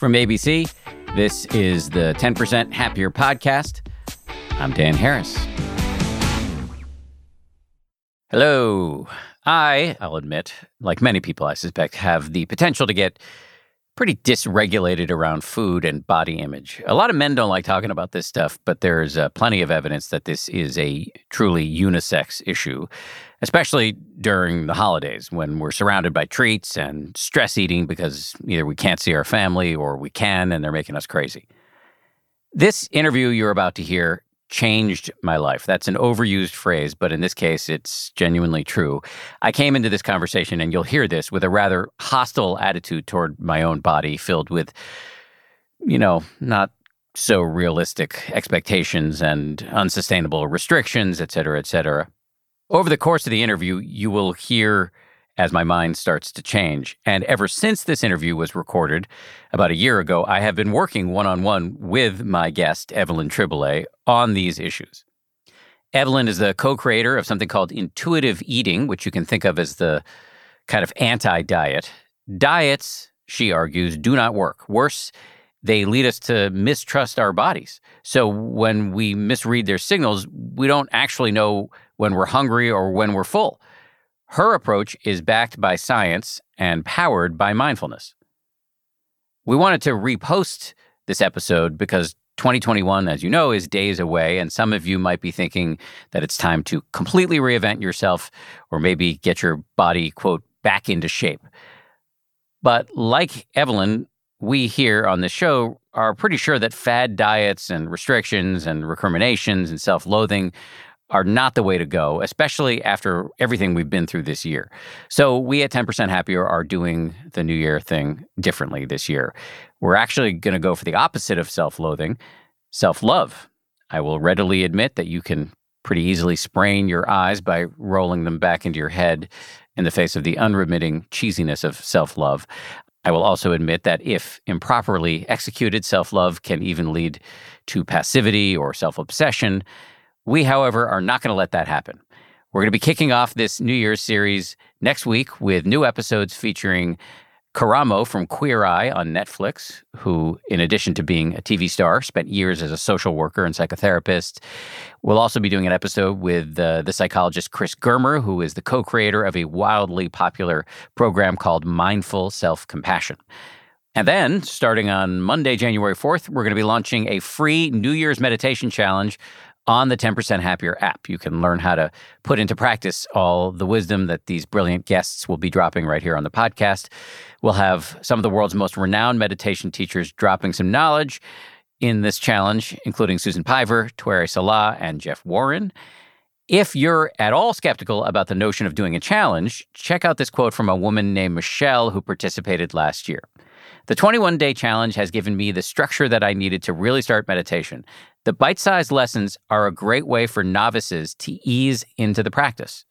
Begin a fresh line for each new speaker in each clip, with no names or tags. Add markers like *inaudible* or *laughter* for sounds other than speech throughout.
From ABC, this is the 10% Happier Podcast. I'm Dan Harris. Hello. I, I'll admit, like many people, I suspect, have the potential to get pretty dysregulated around food and body image. A lot of men don't like talking about this stuff, but there's uh, plenty of evidence that this is a truly unisex issue, especially during the holidays when we're surrounded by treats and stress eating because either we can't see our family or we can and they're making us crazy. This interview you're about to hear changed my life. That's an overused phrase, but in this case, it's genuinely true. I came into this conversation, and you'll hear this, with a rather hostile attitude toward my own body, filled with, you know, not so realistic expectations and unsustainable restrictions, et cetera, et cetera. Over the course of the interview, you will hear as my mind starts to change. And ever since this interview was recorded about a year ago, I have been working one on one with my guest, Evelyn Tribole, on these issues. Evelyn is the co creator of something called intuitive eating, which you can think of as the kind of anti diet. Diets, she argues, do not work. Worse, they lead us to mistrust our bodies. So when we misread their signals, we don't actually know when we're hungry or when we're full. Her approach is backed by science and powered by mindfulness. We wanted to repost this episode because 2021, as you know, is days away, and some of you might be thinking that it's time to completely reinvent yourself or maybe get your body, quote, back into shape. But like Evelyn, we here on this show are pretty sure that fad diets and restrictions and recriminations and self loathing are not the way to go, especially after everything we've been through this year. So, we at 10% Happier are doing the New Year thing differently this year. We're actually going to go for the opposite of self loathing self love. I will readily admit that you can pretty easily sprain your eyes by rolling them back into your head in the face of the unremitting cheesiness of self love. I will also admit that if improperly executed, self love can even lead to passivity or self obsession. We, however, are not going to let that happen. We're going to be kicking off this New Year's series next week with new episodes featuring Karamo from Queer Eye on Netflix, who, in addition to being a TV star, spent years as a social worker and psychotherapist. We'll also be doing an episode with uh, the psychologist Chris Germer, who is the co creator of a wildly popular program called Mindful Self Compassion. And then, starting on Monday, January 4th, we're going to be launching a free New Year's meditation challenge on the 10% Happier app. You can learn how to put into practice all the wisdom that these brilliant guests will be dropping right here on the podcast. We'll have some of the world's most renowned meditation teachers dropping some knowledge in this challenge, including Susan Piver, Tuere Sala, and Jeff Warren. If you're at all skeptical about the notion of doing a challenge, check out this quote from a woman named Michelle who participated last year. The 21 day challenge has given me the structure that I needed to really start meditation. The bite sized lessons are a great way for novices to ease into the practice.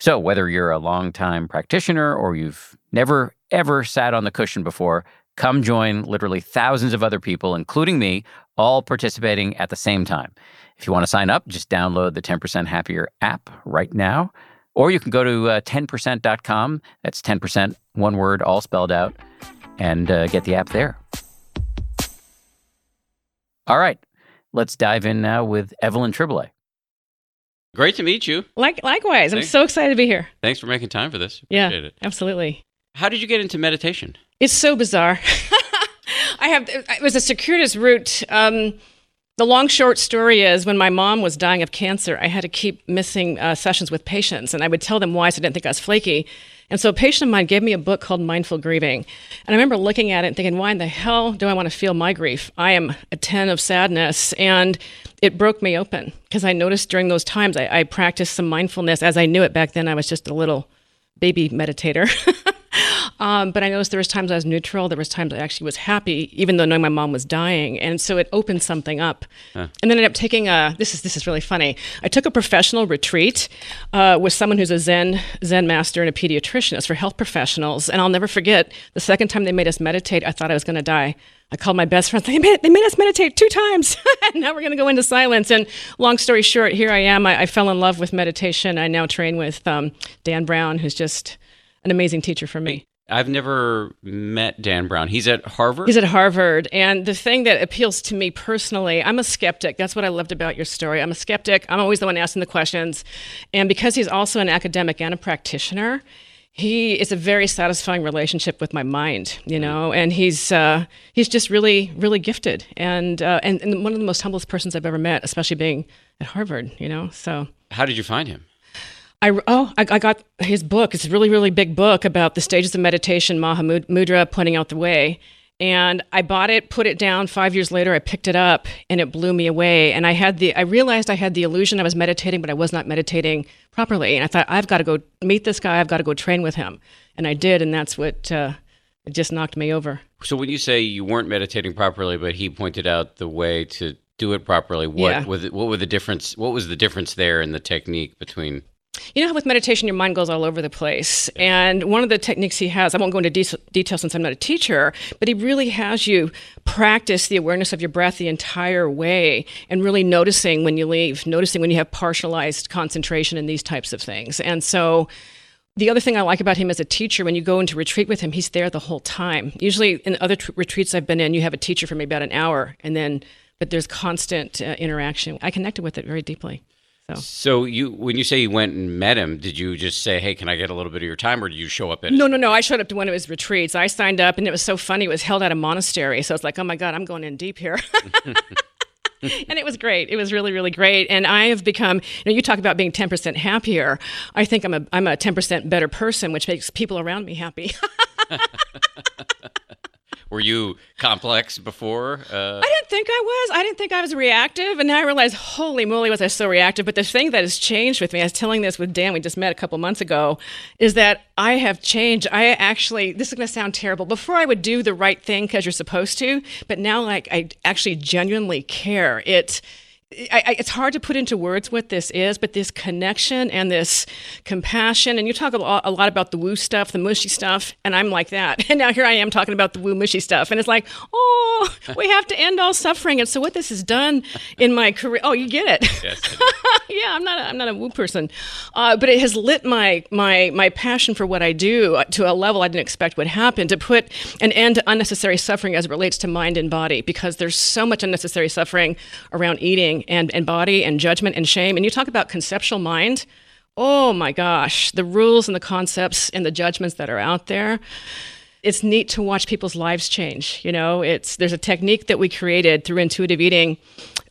So, whether you're a long-time practitioner or you've never, ever sat on the cushion before, come join literally thousands of other people, including me, all participating at the same time. If you want to sign up, just download the 10% Happier app right now. Or you can go to uh, 10%.com. That's 10%, one word, all spelled out, and uh, get the app there. All right. Let's dive in now with Evelyn Tribole.
Great to meet you.
Like likewise, I'm so excited to be here.
Thanks for making time for this.
Yeah,
it.
absolutely.
How did you get into meditation?
It's so bizarre. *laughs* I have it was a circuitous route. Um, the long short story is when my mom was dying of cancer, I had to keep missing uh, sessions with patients, and I would tell them why, so I didn't think I was flaky. And so a patient of mine gave me a book called Mindful Grieving. And I remember looking at it and thinking, why in the hell do I want to feel my grief? I am a 10 of sadness. And it broke me open because I noticed during those times I, I practiced some mindfulness. As I knew it back then, I was just a little baby meditator. *laughs* Um, but I noticed there was times I was neutral. There was times I actually was happy, even though knowing my mom was dying. And so it opened something up. Huh. And then I ended up taking a. This is this is really funny. I took a professional retreat uh, with someone who's a Zen Zen master and a pediatrician. It's for health professionals. And I'll never forget the second time they made us meditate. I thought I was going to die. I called my best friend. *laughs* They made, they made us meditate two times. *laughs* now we're going to go into silence. And long story short, here I am. I, I fell in love with meditation. I now train with um, Dan Brown, who's just an amazing teacher for me.
I've never met Dan Brown. He's at Harvard.
He's at Harvard. And the thing that appeals to me personally, I'm a skeptic. That's what I loved about your story. I'm a skeptic. I'm always the one asking the questions. And because he's also an academic and a practitioner, he is a very satisfying relationship with my mind, you know, and he's uh, he's just really really gifted and, uh, and and one of the most humblest persons I've ever met, especially being at Harvard, you know. So
how did you find him?
I, oh, I, I, got his book. It's a really, really big book about the stages of meditation, Mahamudra pointing out the way. And I bought it, put it down. Five years later, I picked it up, and it blew me away. And I had the, I realized I had the illusion I was meditating, but I was not meditating properly. And I thought, I've got to go meet this guy. I've got to go train with him. And I did, and that's what uh, just knocked me over.
So when you say you weren't meditating properly, but he pointed out the way to do it properly, what
Yeah.
was it, what were the difference? What was the difference there in the technique between?
You know how with meditation, your mind goes all over the place. And one of the techniques he has, I won't go into de- detail since I'm not a teacher, but he really has you practice the awareness of your breath the entire way and really noticing when you leave, noticing when you have partialized concentration and these types of things. And so, the other thing I like about him as a teacher, when you go into retreat with him, he's there the whole time. Usually, in other tr- retreats I've been in, you have a teacher for maybe about an hour, and then, but there's constant uh, interaction. I connected with it very deeply.
So you when you say you went and met him, did you just say, "Hey, can I get a little bit of your time," or did you show up at?
No, no, no. I showed up to one of his retreats. I signed up, and it was so funny. It was held at a monastery, so I was like, "Oh my god, I'm going in deep here." *laughs* and it was great. It was really, really great. And I have become. You know, you talk about being ten percent happier. I think I'm a I'm a ten percent better person, which makes people around me happy. *laughs*
Were you complex before? Uh,
I didn't think I was. I didn't think I was reactive, and now I realize, holy moly, was I so reactive? But the thing that has changed with me, I was telling this with Dan, we just met a couple months ago, is that I have changed. I actually, this is going to sound terrible. Before I would do the right thing because you're supposed to, but now like I actually genuinely care. It. I, I, it's hard to put into words what this is, but this connection and this compassion, and you talk a lot, a lot about the woo stuff, the mushy stuff, and I'm like that. *laughs* And now here I am talking about the woo mushy stuff, and it's like, oh, *laughs* we have to end all suffering. And so what this has done in my career, oh, you get it.
yes. *laughs*
Yeah, I'm not a, I'm not a woo person, uh, but it has lit my my my passion for what I do to a level I didn't expect would happen. To put an end to unnecessary suffering as it relates to mind and body, because there's so much unnecessary suffering around eating and and body and judgment and shame. And you talk about conceptual mind. Oh my gosh, the rules and the concepts and the judgments that are out there it's neat to watch people's lives change. You know, it's there's a technique that we created through intuitive eating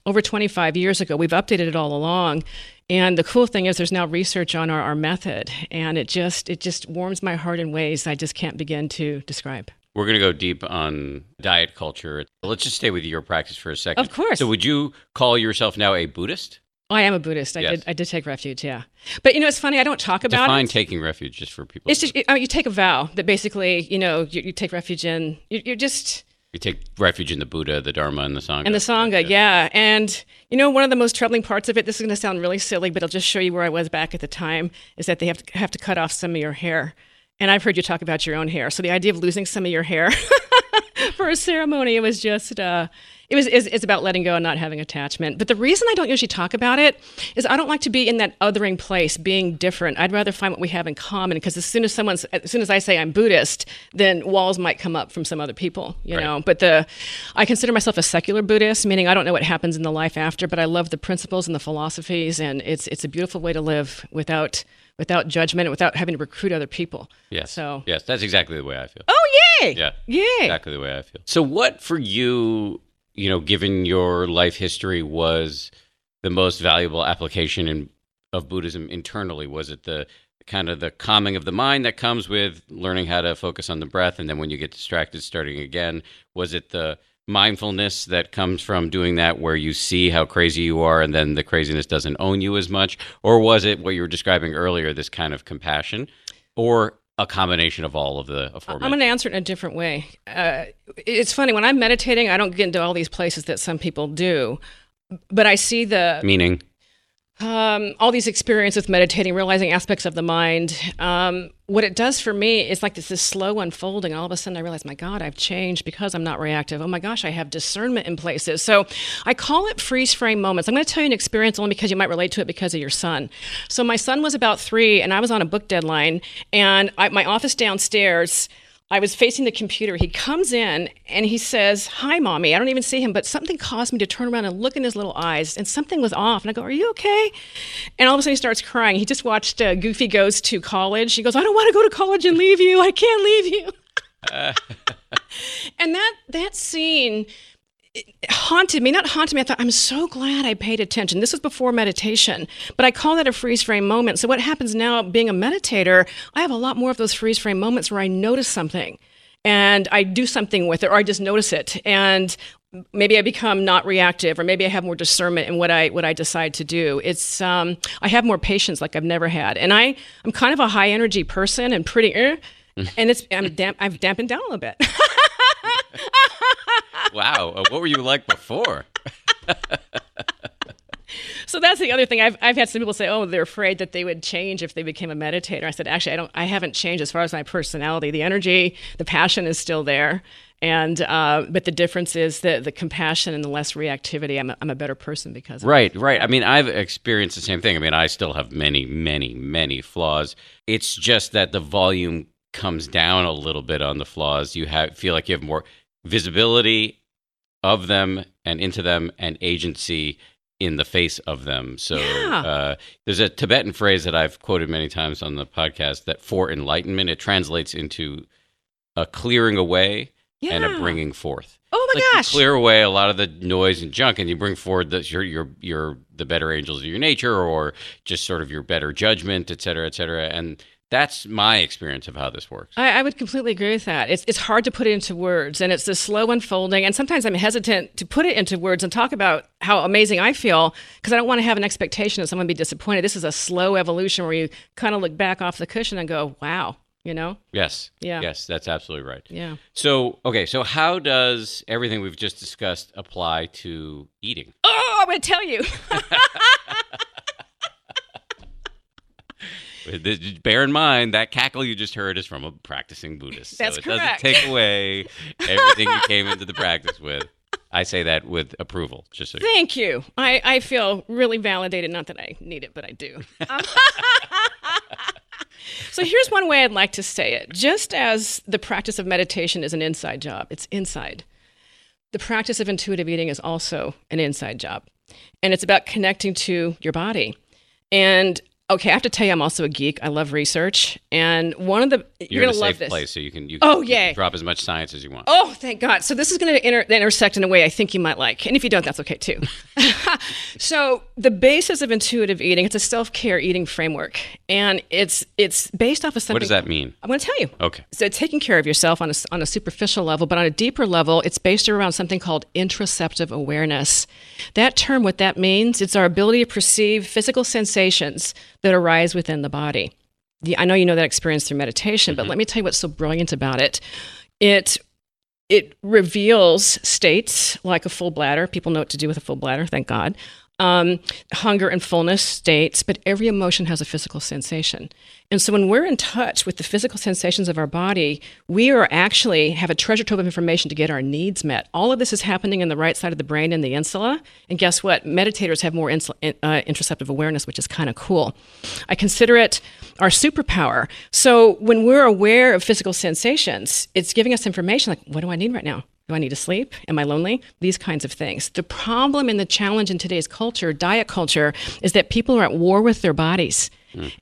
over 25 years ago. We've updated it all along. And the cool thing is there's now research on our, our method and it just it just warms my heart in ways I just can't begin to describe.
We're going to go deep on diet culture. Let's just stay with your practice for a second.
Of course.
So, would you call yourself now a Buddhist?
I am a Buddhist. I
Yes.
did I did take refuge, yeah. But you know it's funny, I don't talk about
Define
it.
taking refuge just for people.
it's just I mean, oh, you take a vow that basically, you know, you, you take refuge in you, you're just
you take refuge in the Buddha, the Dharma, and the Sangha.
And the Sangha, yeah. And, you know, one of the most troubling parts of it, this is going to sound really silly, but I'll just show you where I was back at the time, is that they have to, have to cut off some of your hair. And I've heard you talk about your own hair. So the idea of losing some of your hair *laughs* for a ceremony, it was just, uh, it was, it's, it's about letting go and not having attachment. But the reason I don't usually talk about it is I don't like to be in that othering place, being different. I'd rather find what we have in common because as soon as someone's, as soon as I say I'm Buddhist, then walls might come up from some other people, you
Right.
know. But the, I consider myself a secular Buddhist, meaning I don't know what happens in the life after, but I love the principles and the philosophies, and it's it's a beautiful way to live without without judgment, and without having to recruit other people.
Yes.
So.
yes, that's exactly the way I feel.
Oh yay!
Yeah.
Yay!
Exactly the way I feel. So, what for you, you know, given your life history, was the most valuable application in, of Buddhism internally? Was it the kind of the calming of the mind that comes with learning how to focus on the breath, and then when you get distracted, starting again? Was it the mindfulness that comes from doing that where you see how crazy you are and then the craziness doesn't own you as much? Or was it what you were describing earlier this kind of compassion? Or a combination of all of the
I'm going to answer it in a different way. Uh, it's funny when I'm meditating, I don't get into all these places that some people do, but I see the
meaning
um, all these experiences with meditating, realizing aspects of the mind. Um, what it does for me is like this, this slow unfolding. All of a sudden, I realize, my God, I've changed because I'm not reactive. Oh my gosh, I have discernment in places. So I call it freeze frame moments. I'm going to tell you an experience only because you might relate to it because of your son. So my son was about three, and I was on a book deadline, and I, my office downstairs I was facing the computer. He comes in and he says, Hi, mommy. I don't even see him, but something caused me to turn around and look in his little eyes, and something was off. And I go, Are you okay? And all of a sudden he starts crying. He just watched uh, Goofy Goes to College. He goes, I don't want to go to college and leave you. I can't leave you. *laughs* and that that scene haunted me not haunted me i thought i'm so glad i paid attention. This was before meditation but i call that a freeze frame moment. So what happens now being a meditator i have a lot more of those freeze frame moments where i notice something and i do something with it or i just notice it. And maybe i become not reactive or maybe i have more discernment in what i what i decide to do. It's um, i have more patience like i've never had. And i i'm kind of a high energy person and pretty eh, and it's i'm damp i've dampened down a little bit *laughs*
wow. Uh, what were you like before? *laughs*
so that's the other thing. I've, I've had some people say, oh, they're afraid that they would change if they became a meditator. I said, actually, I don't. I haven't changed as far as my personality. The energy, the passion is still there, and uh, but the difference is the the compassion and the less reactivity. I'm a, I'm a better person because of that.
right, right. I mean, I've experienced the same thing. I mean, I still have many, many, many flaws. It's just that the volume comes down a little bit on the flaws. You have feel like you have more visibility of them and into them and agency in the face of them. So
yeah.
uh, there's a Tibetan phrase that I've quoted many times on the podcast that for enlightenment, it translates into a clearing away
yeah.
and a bringing forth.
Oh my
like
gosh!
clear away a lot of the noise and junk, and you bring forward the your your your the better angels of your nature, or just sort of your better judgment, et cetera, et cetera. And that's my experience of how this works.
I, I, would completely agree with that. It's, it's hard to put it into words, and it's this slow unfolding. And sometimes I'm hesitant to put it into words and talk about how amazing I feel because I don't want to have an expectation that someone be disappointed. This is a slow evolution where you kind of look back off the cushion and go, wow, you know?
Yes.
Yeah.
Yes, that's absolutely right.
Yeah.
So, okay, so how does everything we've just discussed apply to eating?
Oh, I'm going to tell you. *laughs* *laughs*
Bear in mind that cackle you just heard is from a practicing Buddhist.
That's
so it
correct.
doesn't take away everything you came into the practice with. I say that with approval. Just so
Thank you. I, I feel really validated. Not that I need it, but I do. *laughs* so here's one way I'd like to say it. Just as the practice of meditation is an inside job, it's inside. The practice of intuitive eating is also an inside job. And it's about connecting to your body. And Okay, I have to tell you, I'm also a geek. I love research, and one of the
you're,
you're,
gonna
love
safe
this.
place, so you can you
oh yeah,
drop as much science as you want.
Oh, thank God! So this is going to inter- intersect in a way I think you might like, and if you don't, that's okay too. *laughs* so the basis of intuitive eating it's a self care eating framework, and it's it's based off of something.
What does that mean?
I'm going to tell you.
Okay.
So taking care of yourself on a on a superficial level, but on a deeper level, it's based around something called interoceptive awareness. That term, what that means, it's our ability to perceive physical sensations that arise within the body. I know you know that experience through meditation, but
Mhm.
let me tell you what's so brilliant about it. It it reveals states like a full bladder. People know what to do with a full bladder, thank God. Um, hunger and fullness states, but every emotion has a physical sensation. And so when we're in touch with the physical sensations of our body, we are actually have a treasure trove of information to get our needs met. All of this is happening in the right side of the brain in the insula. And guess what? Meditators have more insul- uh, interoceptive awareness, which is kind of cool. I consider it our superpower. So when we're aware of physical sensations, it's giving us information like, what do I need right now? Do I need to sleep? Am I lonely? These kinds of things. The problem and the challenge in today's culture, diet culture, is that people are at war with their bodies.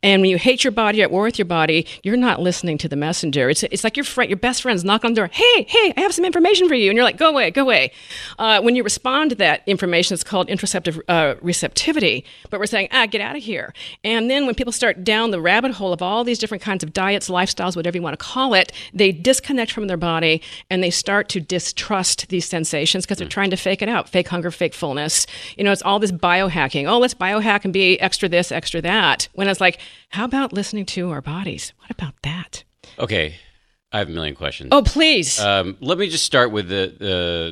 And when you hate your body, you're at war with your body, you're not listening to the messenger. It's, it's like your friend, your best friends knock on the door. Hey, hey, I have some information for you. And you're like, go away, go away. Uh, when you respond to that information, it's called interoceptive uh, receptivity. But we're saying, ah, get out of here. And then when people start down the rabbit hole of all these different kinds of diets, lifestyles, whatever you want to call it, they disconnect from their body and they start to distrust these sensations because they're trying to fake it out fake hunger, fake fullness. You know, it's all this biohacking. Oh, let's biohack and be extra this, extra that. When it's like, how about listening to our bodies? What about that?
Okay, I have a million questions.
Oh, please.
Um, let me just start with the,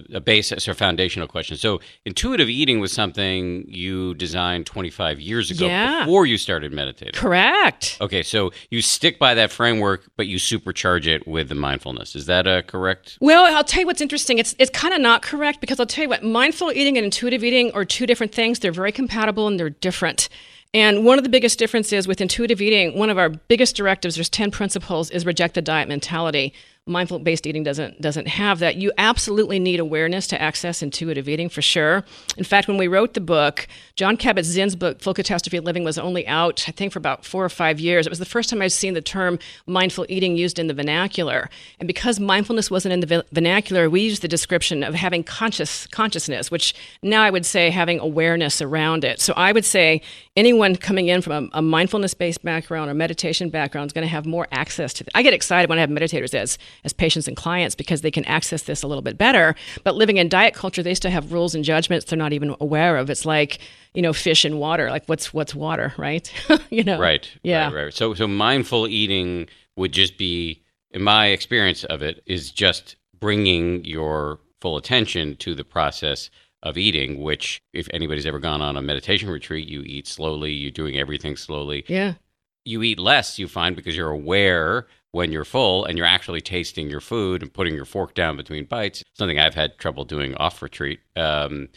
the a basis or foundational question. So, intuitive eating was something you designed 25 years ago
Yeah.
before you started meditating.
Correct.
Okay, so you stick by that framework, but you supercharge it with the mindfulness. Is that uh, correct?
Well, I'll tell you what's interesting. It's it's kind of not correct because I'll tell you what, mindful eating and intuitive eating are two different things. They're very compatible and they're different. And one of the biggest differences with intuitive eating, one of our biggest directives, there's 10 principles, is reject the diet mentality. mindful based eating doesn't doesn't have that. You absolutely need awareness to access intuitive eating for sure. In fact, when we wrote the book, Jon Kabat-Zinn's book Full Catastrophe Living was only out I think for about 4 or 5 years. It was the first time I'd seen the term mindful eating used in the vernacular. And because mindfulness wasn't in the vernacular, we used the description of having conscious consciousness, which now I would say having awareness around it. So I would say anyone coming in from a, a mindfulness based background or meditation background is going to have more access to. Th- I get excited when I have meditators as as patients and clients because they can access this a little bit better. But living in diet culture, they still have rules and judgments they're not even aware of. It's like you know fish and water. Like what's what's water, right? *laughs* you know,
right?
Yeah.
Right, right. So so mindful eating would just be, in my experience of it, is just bringing your full attention to the process of eating, which if anybody's ever gone on a meditation retreat, you eat slowly, you're doing everything slowly.
Yeah.
You eat less, you find, because you're aware when you're full and you're actually tasting your food and putting your fork down between bites. Something I've had trouble doing off retreat. Um,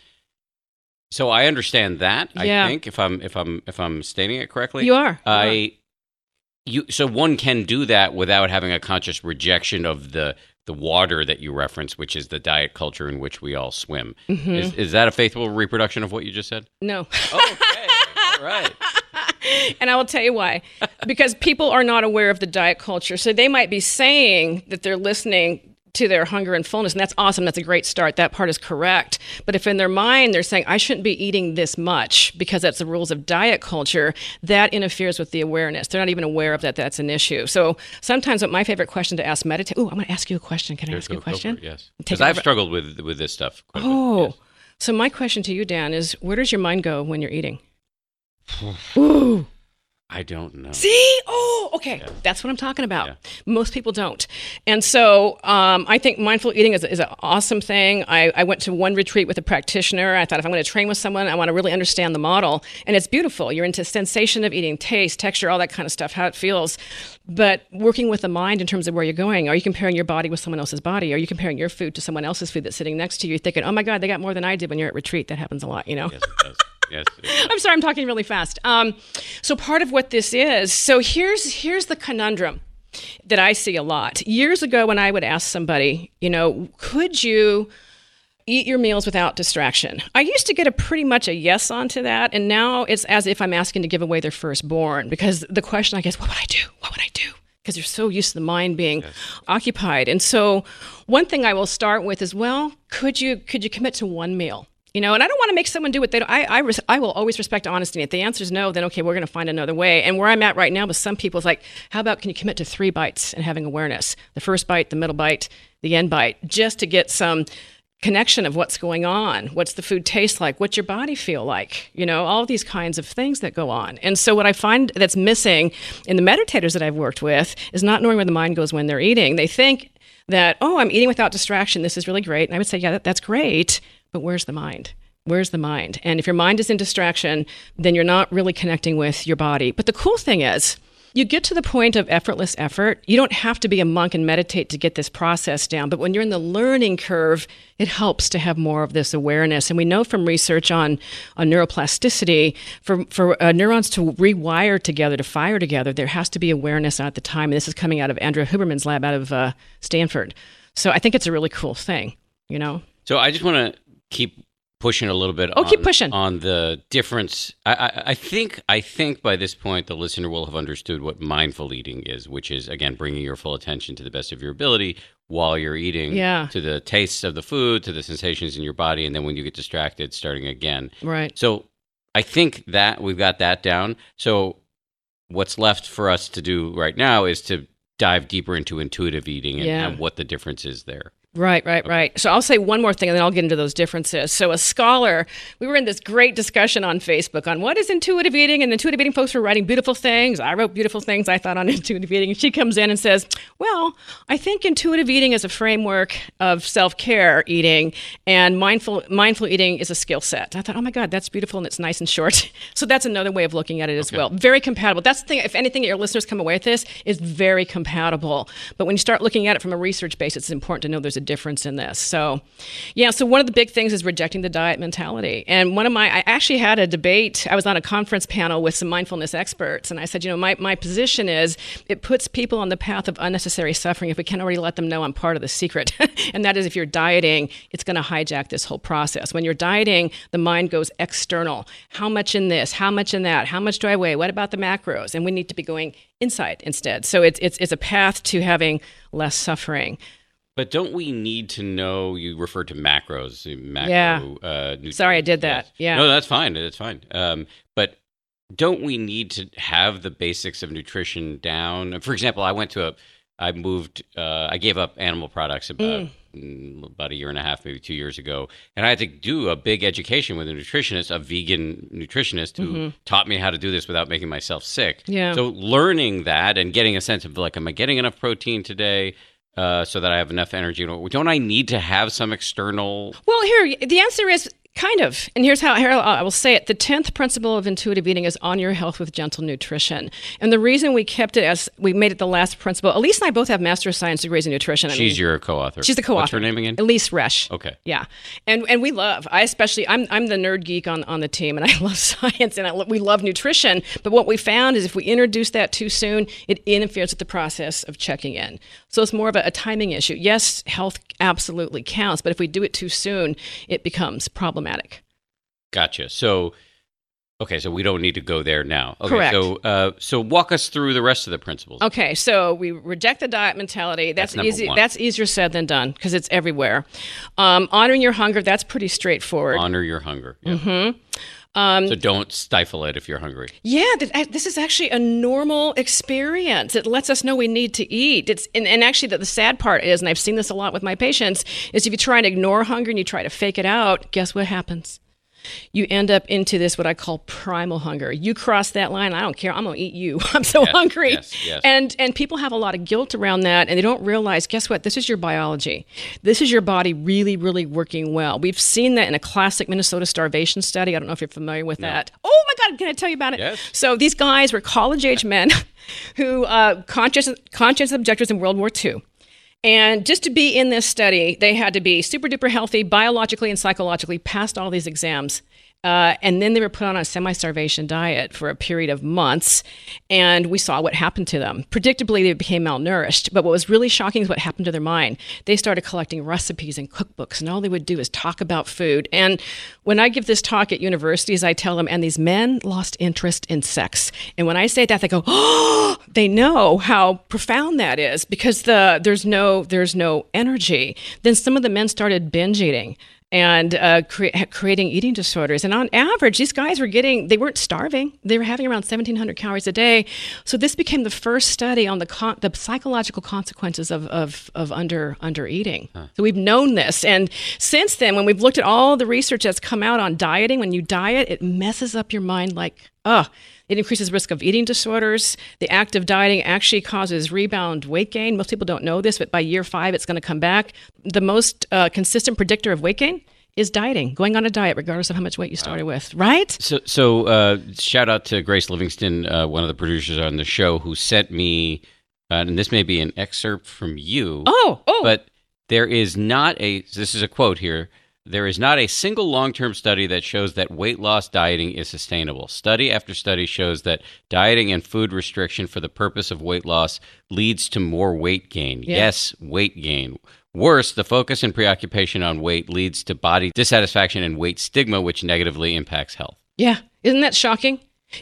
so I understand that.
Yeah.
I think if I'm if I'm if I'm stating it correctly,
You are. You are.
I you so one can do that without having a conscious rejection of the the water that you reference, which is the diet culture in which we all swim.
Mm-hmm.
Is, is that a faithful reproduction of what you just said?
no.
Okay, all right. *laughs*
and I will tell you why. Because people are not aware of the diet culture. So they might be saying that they're listening to their hunger and fullness, and that's awesome. That's a great start. That part is correct. But if in their mind they're saying, I shouldn't be eating this much because that's the rules of diet culture, that interferes with the awareness. They're not even aware of that that's an issue. So sometimes what my favorite question to ask meditate, oh, I'm going to ask you a question. Can I ask you a
Go- go for
question?
it, yes, because I've struggled with with this stuff. a
Oh,
yes.
so my question to you, Dan, is where does your mind go when you're eating? *sighs* Ooh.
I don't know.
See? Oh, okay.
Yeah.
That's what I'm talking about.
Yeah.
Most people don't. And so um, I think mindful eating is, is an awesome thing. I, I went to one retreat with a practitioner. I thought if I'm going to train with someone, I want to really understand the model. And it's beautiful. You're into sensation of eating, taste, texture, all that kind of stuff, how it feels. But working with the mind in terms of where you're going, are you comparing your body with someone else's body? Are you comparing your food to someone else's food that's sitting next to you? You're thinking, oh my God, they got more than I did when you're at retreat. That happens a lot, you know?
Yes, it does. Yes.
I'm sorry, I'm talking really fast. Um, so part of what this is, so here's here's the conundrum that I see a lot. Years ago, when I would ask somebody, you know, could you eat your meals without distraction? I used to get a pretty much a yes onto that, and now it's as if I'm asking to give away their firstborn because the question, I guess, what would I do? What would I do? Because you're so used to the mind being occupied, and so one thing I will start with is, well, could you could you commit to one meal? You know, and I don't want to make someone do what they don't. I, I, res- I will always respect honesty. If the answer is no, then okay, we're going to find another way. And where I'm at right now with some people is like, how about can you commit to three bites and having awareness? The first bite, the middle bite, the end bite, just to get some connection of what's going on. What's the food taste like? What's your body feel like? You know, all these kinds of things that go on. And so what I find that's missing in the meditators that I've worked with is not knowing where the mind goes when they're eating. They think that, oh, I'm eating without distraction. This is really great. And I would say, yeah, that, that's great, but where's the mind? Where's the mind? And if your mind is in distraction, then you're not really connecting with your body. But the cool thing is, you get to the point of effortless effort. You don't have to be a monk and meditate to get this process down. But when you're in the learning curve, it helps to have more of this awareness. And we know from research on, on neuroplasticity, for, for uh, neurons to rewire together, to fire together, there has to be awareness at the time. And this is coming out of Andrew Huberman's lab out of uh, Stanford. So I think it's a really cool thing, you know?
So I just want to keep pushing a little bit.
Oh,
on,
keep pushing.
on the difference. I, I, I think I think by this point the listener will have understood what mindful eating is, which is again bringing your full attention to the best of your ability while you're eating.
Yeah.
To the tastes of the food, to the sensations in your body, and then when you get distracted, starting again.
Right.
So I think that we've got that down. So what's left for us to do right now is to dive deeper into intuitive eating and,
Yeah.
and what the difference is there.
Right, right, right. So I'll say one more thing and then I'll get into those differences. So, a scholar, we were in this great discussion on Facebook on what is intuitive eating, and intuitive eating folks were writing beautiful things. I wrote beautiful things I thought on *laughs* intuitive eating. And she comes in and says, Well, I think intuitive eating is a framework of self care eating, and mindful, mindful eating is a skill set. I thought, Oh my God, that's beautiful and it's nice and short. *laughs* so, that's another way of looking at it as well. Very compatible. That's the thing, if anything, your listeners come away with this is very compatible. But when you start looking at it from a research base, it's important to know there's a difference in this. So, yeah. So one of the big things is rejecting the diet mentality. And one of my, I actually had a debate. I was on a conference panel with some mindfulness experts, and I said, you know, my my position is it puts people on the path of unnecessary suffering if we can't already let them know I'm part of the secret, *laughs* and that is if you're dieting, it's going to hijack this whole process. When you're dieting, the mind goes external. How much in this? How much in that? How much do I weigh? What about the macros? And we need to be going inside instead. So it's it's it's a path to having less suffering.
But don't we need to know? You referred to macros. Macro,
yeah.
Uh,
Sorry, I did that. Yeah.
No, that's fine. That's fine. Um, but don't we need to have the basics of nutrition down? For example, I went to a. I moved. Uh, I gave up animal products about. Mm. About a year and a half, maybe two years ago, and I had to do a big education with a nutritionist, a vegan nutritionist, who
Mm-hmm.
taught me how to do this without making myself sick.
Yeah.
So learning that and getting a sense of like, am I getting enough protein today? Uh, so that I have enough energy. Don't I need to have some external?
Well, here the answer is kind of, and here's how I will say it. The tenth principle of intuitive eating is on your health with gentle nutrition, and the reason we kept it as we made it the last principle. Elyse and I both have master of science degrees in nutrition. I
She's
mean,
your co-author.
She's the co-author.
What's her name again?
Elyse Resch.
Okay.
Yeah, and and we love. I especially. I'm I'm the nerd geek on on the team, and I *laughs* love science, and I, lo- we love nutrition. But what we found is if we introduce that too soon, it interferes with the process of checking in. So it's more of a, a timing issue. Yes, health absolutely counts, but if we do it too soon, it becomes problematic.
Gotcha. So, okay, so we don't need to go there now. Okay,
Correct.
So, uh, so walk us through the rest of the principles.
Okay, so we reject the diet mentality. That's,
That's
easy.
one.
That's easier said than done because it's everywhere. Um, honoring your hunger. That's pretty straightforward.
Honor your hunger. Yeah. Mm-hmm. Um, so don't stifle it if you're hungry.
Yeah, this is actually a normal experience. It lets us know we need to eat. It's and, and actually the, the sad part is, and I've seen this a lot with my patients, is if you try and ignore hunger and you try to fake it out, guess what happens? You end up into this what I call primal hunger. You cross that line, I don't care. I'm gonna eat you. *laughs* I'm so
Yes,
hungry.
yes, yes.
And and people have a lot of guilt around that, and they don't realize. Guess what? This is your biology. This is your body really, really working well. We've seen that in a classic Minnesota starvation study. I don't know if you're familiar with that. Oh my God! Can I tell you about it?
Yes.
So these guys were college-age men *laughs* who uh, conscious conscious objectors in World War II. And just to be in this study, they had to be super duper healthy, biologically and psychologically, passed all these exams. Uh, and then they were put on a semi starvation diet for a period of months. And we saw what happened to them. Predictably, they became malnourished. But what was really shocking is what happened to their mind. They started collecting recipes and cookbooks, and all they would do is talk about food. And when I give this talk at universities, I tell them, and these men lost interest in sex. And when I say that, they go, oh, they know how profound that is because the there's no there's no energy. Then some of the men started binge eating and uh, cre- creating eating disorders. And on average, these guys were getting, they weren't starving. They were having around 1,700 calories a day. So this became the first study on the, con- the psychological consequences of, of, of under, under eating. So we've known this. And since then, when we've looked at all the research that's come out on dieting, when you diet, it messes up your mind like, oh, it increases risk of eating disorders. The act of dieting actually causes rebound weight gain. Most people don't know this, but by year five, it's going to come back. The most uh, consistent predictor of weight gain is dieting, going on a diet, regardless of how much weight you started with, right?
So, so uh, shout out to Grace Livingston, uh, one of the producers on the show, who sent me, uh, and this may be an excerpt from you.
Oh, oh,
But there is not a, this is a quote here. There is not a single long term study that shows that weight loss dieting is sustainable. Study after study shows that dieting and food restriction for the purpose of weight loss leads to more weight gain.
Yeah.
Yes, weight gain. Worse, the focus and preoccupation on weight leads to body dissatisfaction and weight stigma, which negatively impacts health.
Yeah. Isn't that shocking?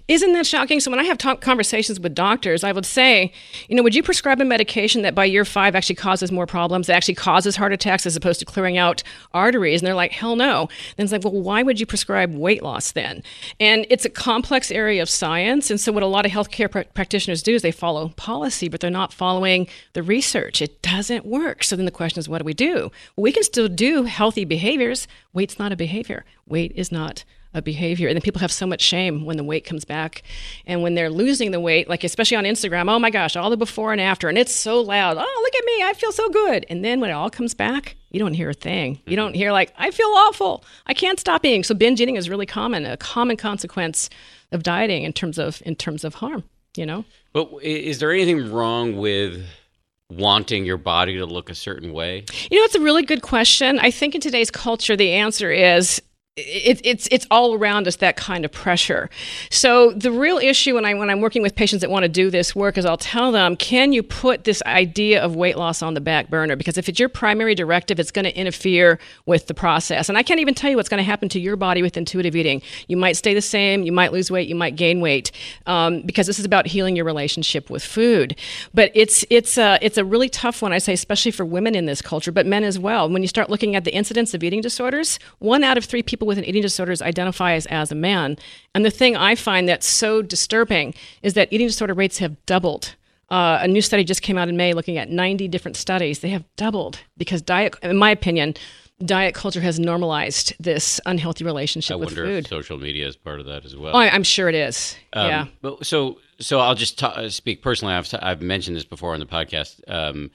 Isn't that shocking? So when I have conversations with doctors, I would say, you know, would you prescribe a medication that by year five actually causes more problems, that actually causes heart attacks as opposed to clearing out arteries? And they're like, hell no. Then it's like, well, why would you prescribe weight loss then? And it's a complex area of science. And so what a lot of healthcare pr- practitioners do is they follow policy, but they're not following the research. It doesn't work. So then the question is, what do we do? Well, we can still do healthy behaviors. Weight's not a behavior. Weight is not a behavior. And then people have so much shame when the weight comes back and when they're losing the weight, like especially on Instagram, oh my gosh, all the before and after. And it's so loud. Oh, look at me. I feel so good. And then when it all comes back, you don't hear a thing. You don't hear like, I feel awful. I can't stop eating. So binge eating is really common, a common consequence of dieting in terms of in terms of harm, you know?
But is there anything wrong with wanting your body to look a certain way?
You know, it's a really good question. I think in today's culture, the answer is it, it's it's all around us that kind of pressure. So the real issue when I when I'm working with patients that want to do this work is I'll tell them, can you put this idea of weight loss on the back burner? Because if it's your primary directive, it's going to interfere with the process. And I can't even tell you what's going to happen to your body with intuitive eating. You might stay the same, you might lose weight, you might gain weight, um, because this is about healing your relationship with food. But it's it's a it's a really tough one. I say, especially for women in this culture, but men as well. When you start looking at the incidence of eating disorders, one out of three people with an eating disorders identify as, as a man. And the thing I find that's so disturbing is that eating disorder rates have doubled. Uh, a new study just came out in May looking at 90 different studies. They have doubled because diet, in my opinion, diet culture has normalized this unhealthy relationship
I
with
wonder
food.
if social media is part of that as well.
Oh, I, I'm sure it is.
Um,
yeah.
But so so I'll just ta- speak personally. I've I've mentioned this before on the podcast. Um,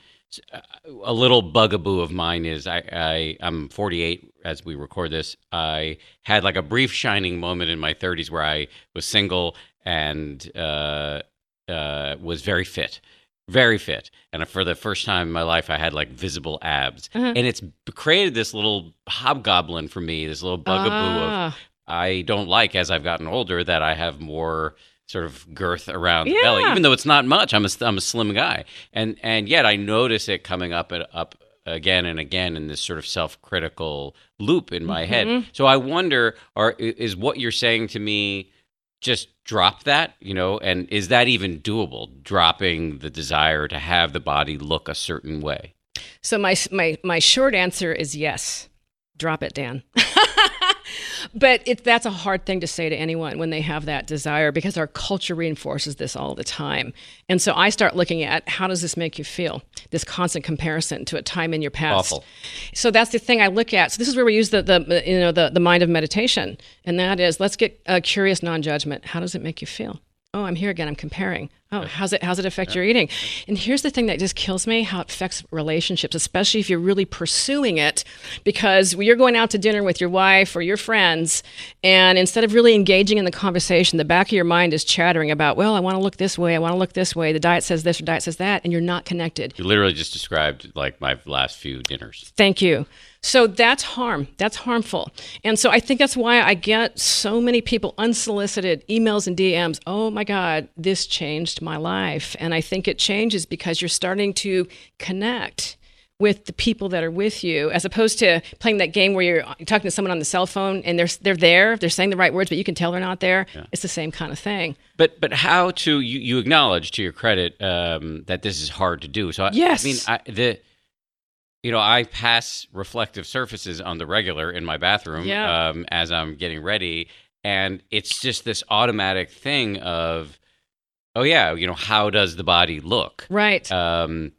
a little bugaboo of mine is I, I I'm 48 as we record this. I had like a brief shining moment in my 30s where I was single and uh, uh, was very fit, very fit, and for the first time in my life, I had like visible abs,
Uh-huh.
and it's created this little hobgoblin for me, this little bugaboo of
Ah,
I don't like as I've gotten older that I have more sort of girth around the belly, even though it's not much. I'm a I'm a slim guy, and and yet I notice it coming up and up again and again in this sort of self critical loop in my head.
Mhm.
So I wonder, are is what you're saying to me? Just drop that, you know, and is that even doable? Dropping the desire to have the body look a certain way.
So my my my short answer is yes. Drop it, Dan. *laughs* but it, that's a hard thing to say to anyone when they have that desire because our culture reinforces this all the time. And so I start looking at how does this make you feel? This constant comparison to a time in your past.
Awful.
So that's the thing I look at. So this is where we use the, the you know the, the mind of meditation, and that is let's get uh, curious non-judgment. How does it make you feel? Oh, I'm here again. I'm comparing. Oh, how's it how's it affect your eating? And here's the thing that just kills me: how it affects relationships, especially if you're really pursuing it, because you're going out to dinner with your wife or your friends, and instead of really engaging in the conversation, the back of your mind is chattering about, well, I want to look this way, I want to look this way. The diet says this or diet says that, and you're not connected.
You literally just described like my last few dinners.
Thank you. So that's harm. That's harmful. And so I think that's why I get so many people unsolicited emails and DMs. Oh my God, this changed my life. And I think it changes because you're starting to connect with the people that are with you as opposed to playing that game where you're, talking to someone on the cell phone and they're, they're there, they're saying the right words, but you can tell they're not there. It's the same kind of thing.
But but how to you, you acknowledge to your credit um, that this is hard to do. So I,
Yes.
I mean I, the you know I pass reflective surfaces on the regular in my bathroom
Yeah.
um, as I'm getting ready, and it's just this automatic thing of oh yeah you know how does the body look
Right.
um,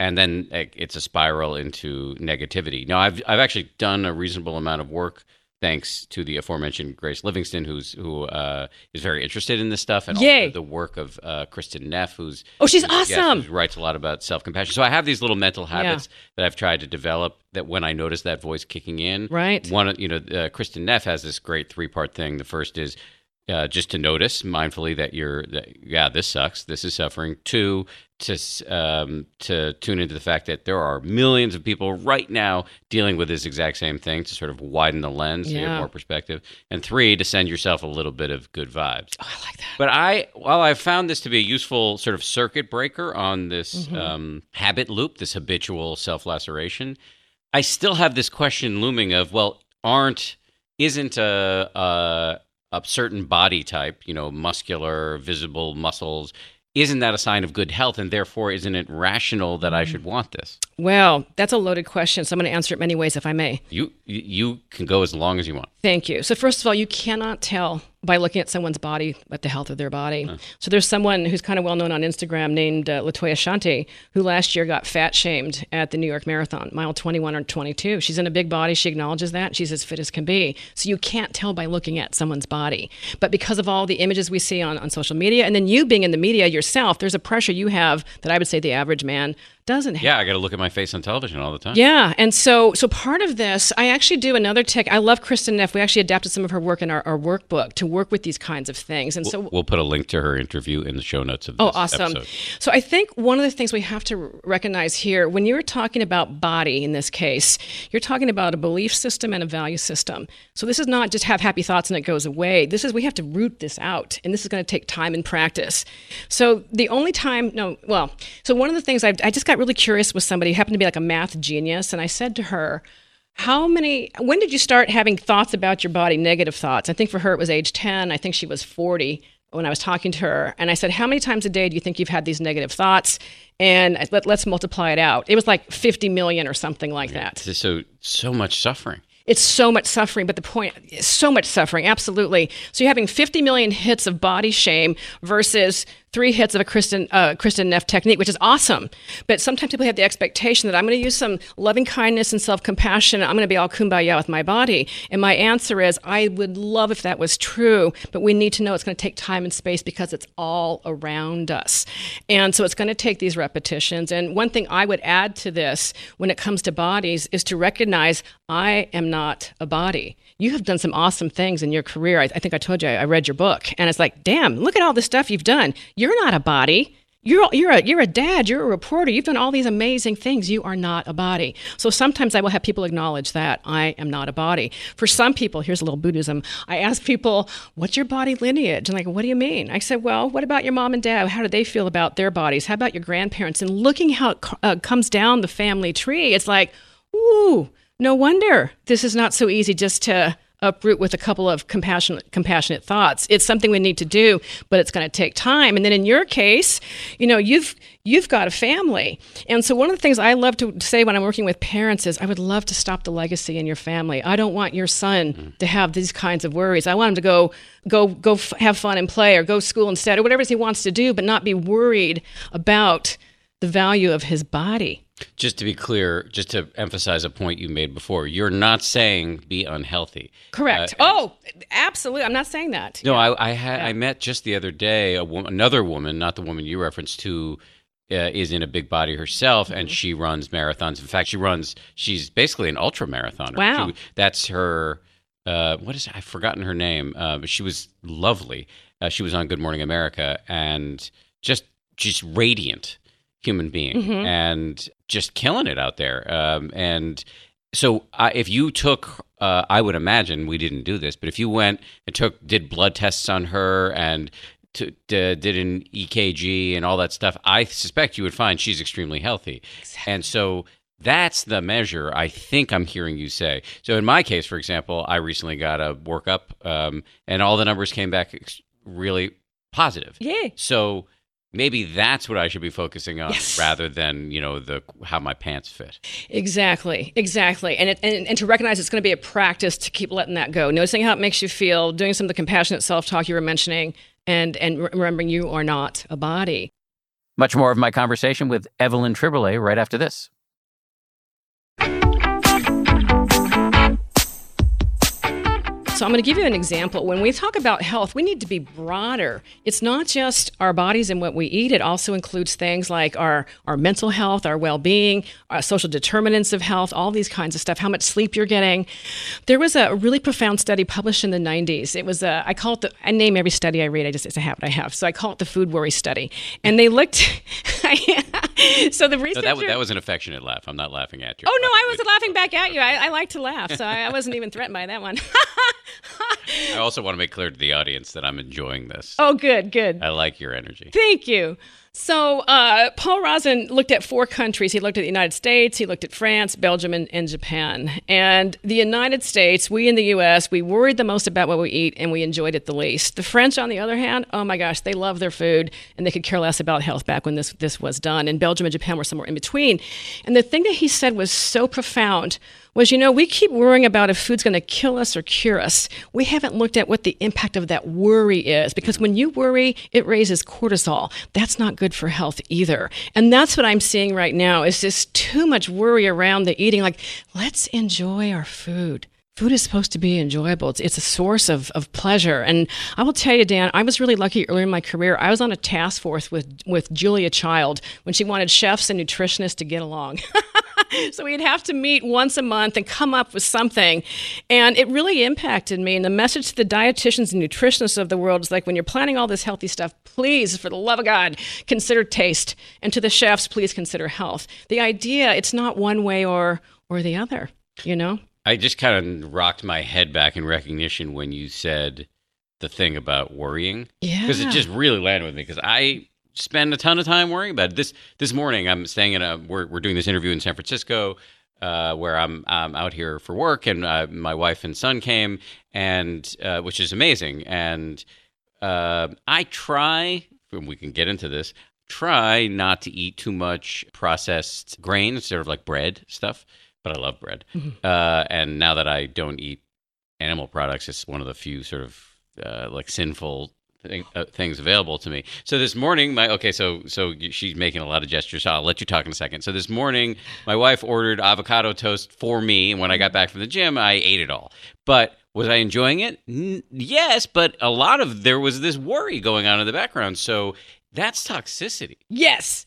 and then it's a spiral into negativity. Now, I've I've actually done a reasonable amount of work thanks to the aforementioned Grace Livingston, who's who uh, is very interested in this stuff, and
Yay.
also the work of uh, Kristin Neff, who's
Oh, she's
who's- yes,
awesome.
who writes a lot about self compassion. So I have these little mental habits that I've tried to develop. That when I notice that voice kicking in,
Right.
One, you know, uh, Kristin Neff has this great three part thing. The first is uh, just to notice mindfully that you're that, yeah this sucks this is suffering two to um, to tune into the fact that there are millions of people right now dealing with this exact same thing to sort of widen the lens so you have more perspective and three to send yourself a little bit of good vibes
Oh, I like that.
but I, while I've found this to be a useful sort of circuit breaker on this
Mm-hmm.
um, habit loop, this habitual self laceration, I still have this question looming of, well, aren't, isn't a, a, a certain body type, you know, muscular, visible muscles, isn't that a sign of good health? And therefore, isn't it rational that I should want this?
Well, that's a loaded question, so I'm going to answer it many ways if I may.
You you can go as long as you want.
Thank you. So, first of all, you cannot tell by looking at someone's body at the health of their body. So, there's someone who's kind of well known on Instagram named uh, Latoya Shauntay, who last year got fat shamed at the New York Marathon, mile 21 or 22. She's in a big body. She acknowledges that. She's as fit as can be. So, you can't tell by looking at someone's body. But because of all the images we see on, on social media, and then you being in the media yourself, there's a pressure you have that I would say the average man doesn't have.
Yeah, I got to look at my face on television all the time.
Yeah, and so so part of this, I actually do another tech. I love Kristin Neff. We actually adapted some of her work in our, our workbook to work with these kinds of things. And so
We'll put a link to her interview in the show notes of oh, this
Oh, awesome.
episode.
So I think one of the things we have to recognize here, when you're talking about body in this case, you're talking about a belief system and a value system. So this is not just have happy thoughts and it goes away. This is we have to root this out, and this is going to take time and practice. So the only time, no, well, so one of the things I, I just got really curious with somebody who happened to be like a math genius, and I said to her. How many, when did you start having thoughts about your body, negative thoughts? I think for her it was age 10. I think she was 40 when I was talking to her. And I said, How many times a day do you think you've had these negative thoughts? And let, let's multiply it out. It was like 50 million or something like that.
So so much suffering.
It's so much suffering, but the point is so much suffering, absolutely. So you're having 50 million hits of body shame versus three hits of a Kristin uh, Kristin Neff technique, which is awesome. But sometimes people have the expectation that I'm going to use some loving kindness and self compassion. I'm going to be all kumbaya with my body. And my answer is, I would love if that was true, but we need to know it's going to take time and space because it's all around us. And so it's going to take these repetitions. And one thing I would add to this when it comes to bodies is to recognize I am not a body. You have done some awesome things in your career. I, I think I told you I, I read your book, and it's like, damn, look at all the stuff you've done. You're not a body. You're you're a you're a dad. You're a reporter. You've done all these amazing things. You are not a body. So sometimes I will have people acknowledge that I am not a body. For some people, here's a little Buddhism. I ask people, "What's your body lineage?" And like, "What do you mean?" I said, "Well, what about your mom and dad? How do they feel about their bodies? How about your grandparents?" And looking how it uh, comes down the family tree, it's like, ooh, no wonder this is not so easy just to uproot with a couple of compassionate compassionate thoughts. It's something we need to do, but it's going to take time. And then in your case, you know, you've you've got a family. And so one of the things I love to say when I'm working with parents is I would love to stop the legacy in your family. I don't want your son mm. to have these kinds of worries. I want him to go go go f- have fun and play or go to school instead or whatever he wants to do, but not be worried about the value of his body.
Just to be clear, just to emphasize a point you made before, you're not saying be unhealthy.
Correct.
Uh,
oh, absolutely. I'm not saying that.
No, I I, had, I met just the other day a wo- another woman, not the woman you referenced, who uh, is in a big body herself,
Mm-hmm.
and she runs marathons. In fact, she runs. She's basically an ultra marathoner.
Wow.
She- that's her. Uh, what is? I've forgotten her name. Uh, but she was lovely. Uh, she was on Good Morning America, and just just radiant human being,
Mhm.
and just killing it out there. Um, and so, uh, if you took, uh, I would imagine we didn't do this, but if you went and took, did blood tests on her and to, d- did an EKG and all that stuff, I suspect you would find she's extremely healthy. And so that's the measure I think I'm hearing you say. So in my case, for example, I recently got a workup, um, and all the numbers came back ex- really positive.
Yay.
So maybe that's what I should be focusing on
Yes.
rather than you know the how my pants fit.
Exactly, exactly, and, it, and and to recognize it's going to be a practice to keep letting that go, noticing how it makes you feel, doing some of the compassionate self-talk you were mentioning, and and remembering you are not a body.
Much more of my conversation with Evelyn Tribole right after this.
So I'm going to give you an example. When we talk about health, we need to be broader. It's not just our bodies and what we eat. It also includes things like our, our mental health, our well-being, our social determinants of health, all these kinds of stuff, how much sleep you're getting. There was a really profound study published in the 90s. It was a, I call it the, I name every study I read. I just, it's a habit I have. So I call it the food worry study. And they looked, *laughs* so the
No,
researcher.
that, was, that was an affectionate laugh. I'm not laughing at you.
Oh no, I wasn't laughing back at you. I, I like to laugh, so I, I wasn't even threatened by that one. *laughs* *laughs*
I also want to make clear to the audience that I'm enjoying this.
oh, good, good.
I like your energy.
Thank you. So, uh, Paul Rozin looked at four countries. He looked at the United States, he looked at France, Belgium, and, and Japan. And the United States, we in the US, we worried the most about what we eat and we enjoyed it the least. The French, on the other hand, oh my gosh, they love their food and they could care less about health back when this, this was done. And Belgium and Japan were somewhere in between. And the thing that he said was so profound was you know, we keep worrying about if food's going to kill us or cure us. We haven't looked at what the impact of that worry is because when you worry, it raises cortisol. That's not good for health either. And that's what I'm seeing right now is just too much worry around the eating like let's enjoy our food. food is supposed to be enjoyable. It's, it's a source of, of pleasure. And I will tell you, Dan, I was really lucky early in my career. I was on a task force with, with Julia Child when she wanted chefs and nutritionists to get along. *laughs* *laughs* so we'd have to meet once a month and come up with something. And it really impacted me. And the message to the dietitians and nutritionists of the world is like, when you're planning all this healthy stuff, please, for the love of God, consider taste. And to the chefs, please consider health. The idea, it's not one way or, or the other, you know?
I just kind of rocked my head back in recognition when you said the thing about worrying.
Yeah.
Because it just really landed with me because I spend a ton of time worrying about it. This this morning I'm staying in a we're we're doing this interview in San Francisco uh, where I'm I'm out here for work and uh, my wife and son came and uh, which is amazing and uh, I try and we can get into this try not to eat too much processed grains sort of like bread stuff but I love bread. *laughs*
Mm-hmm.
Uh, and now that I don't eat animal products, it's one of the few sort of uh, like sinful uh, things available to me. So this morning, my okay, so so she's making a lot of gestures. So I'll let you talk in a second. So this morning, my wife ordered avocado toast for me, and when I got back from the gym, I ate it all. But was I enjoying it? N- yes, but a lot of there was this worry going on in the background. So that's toxicity.
Yes.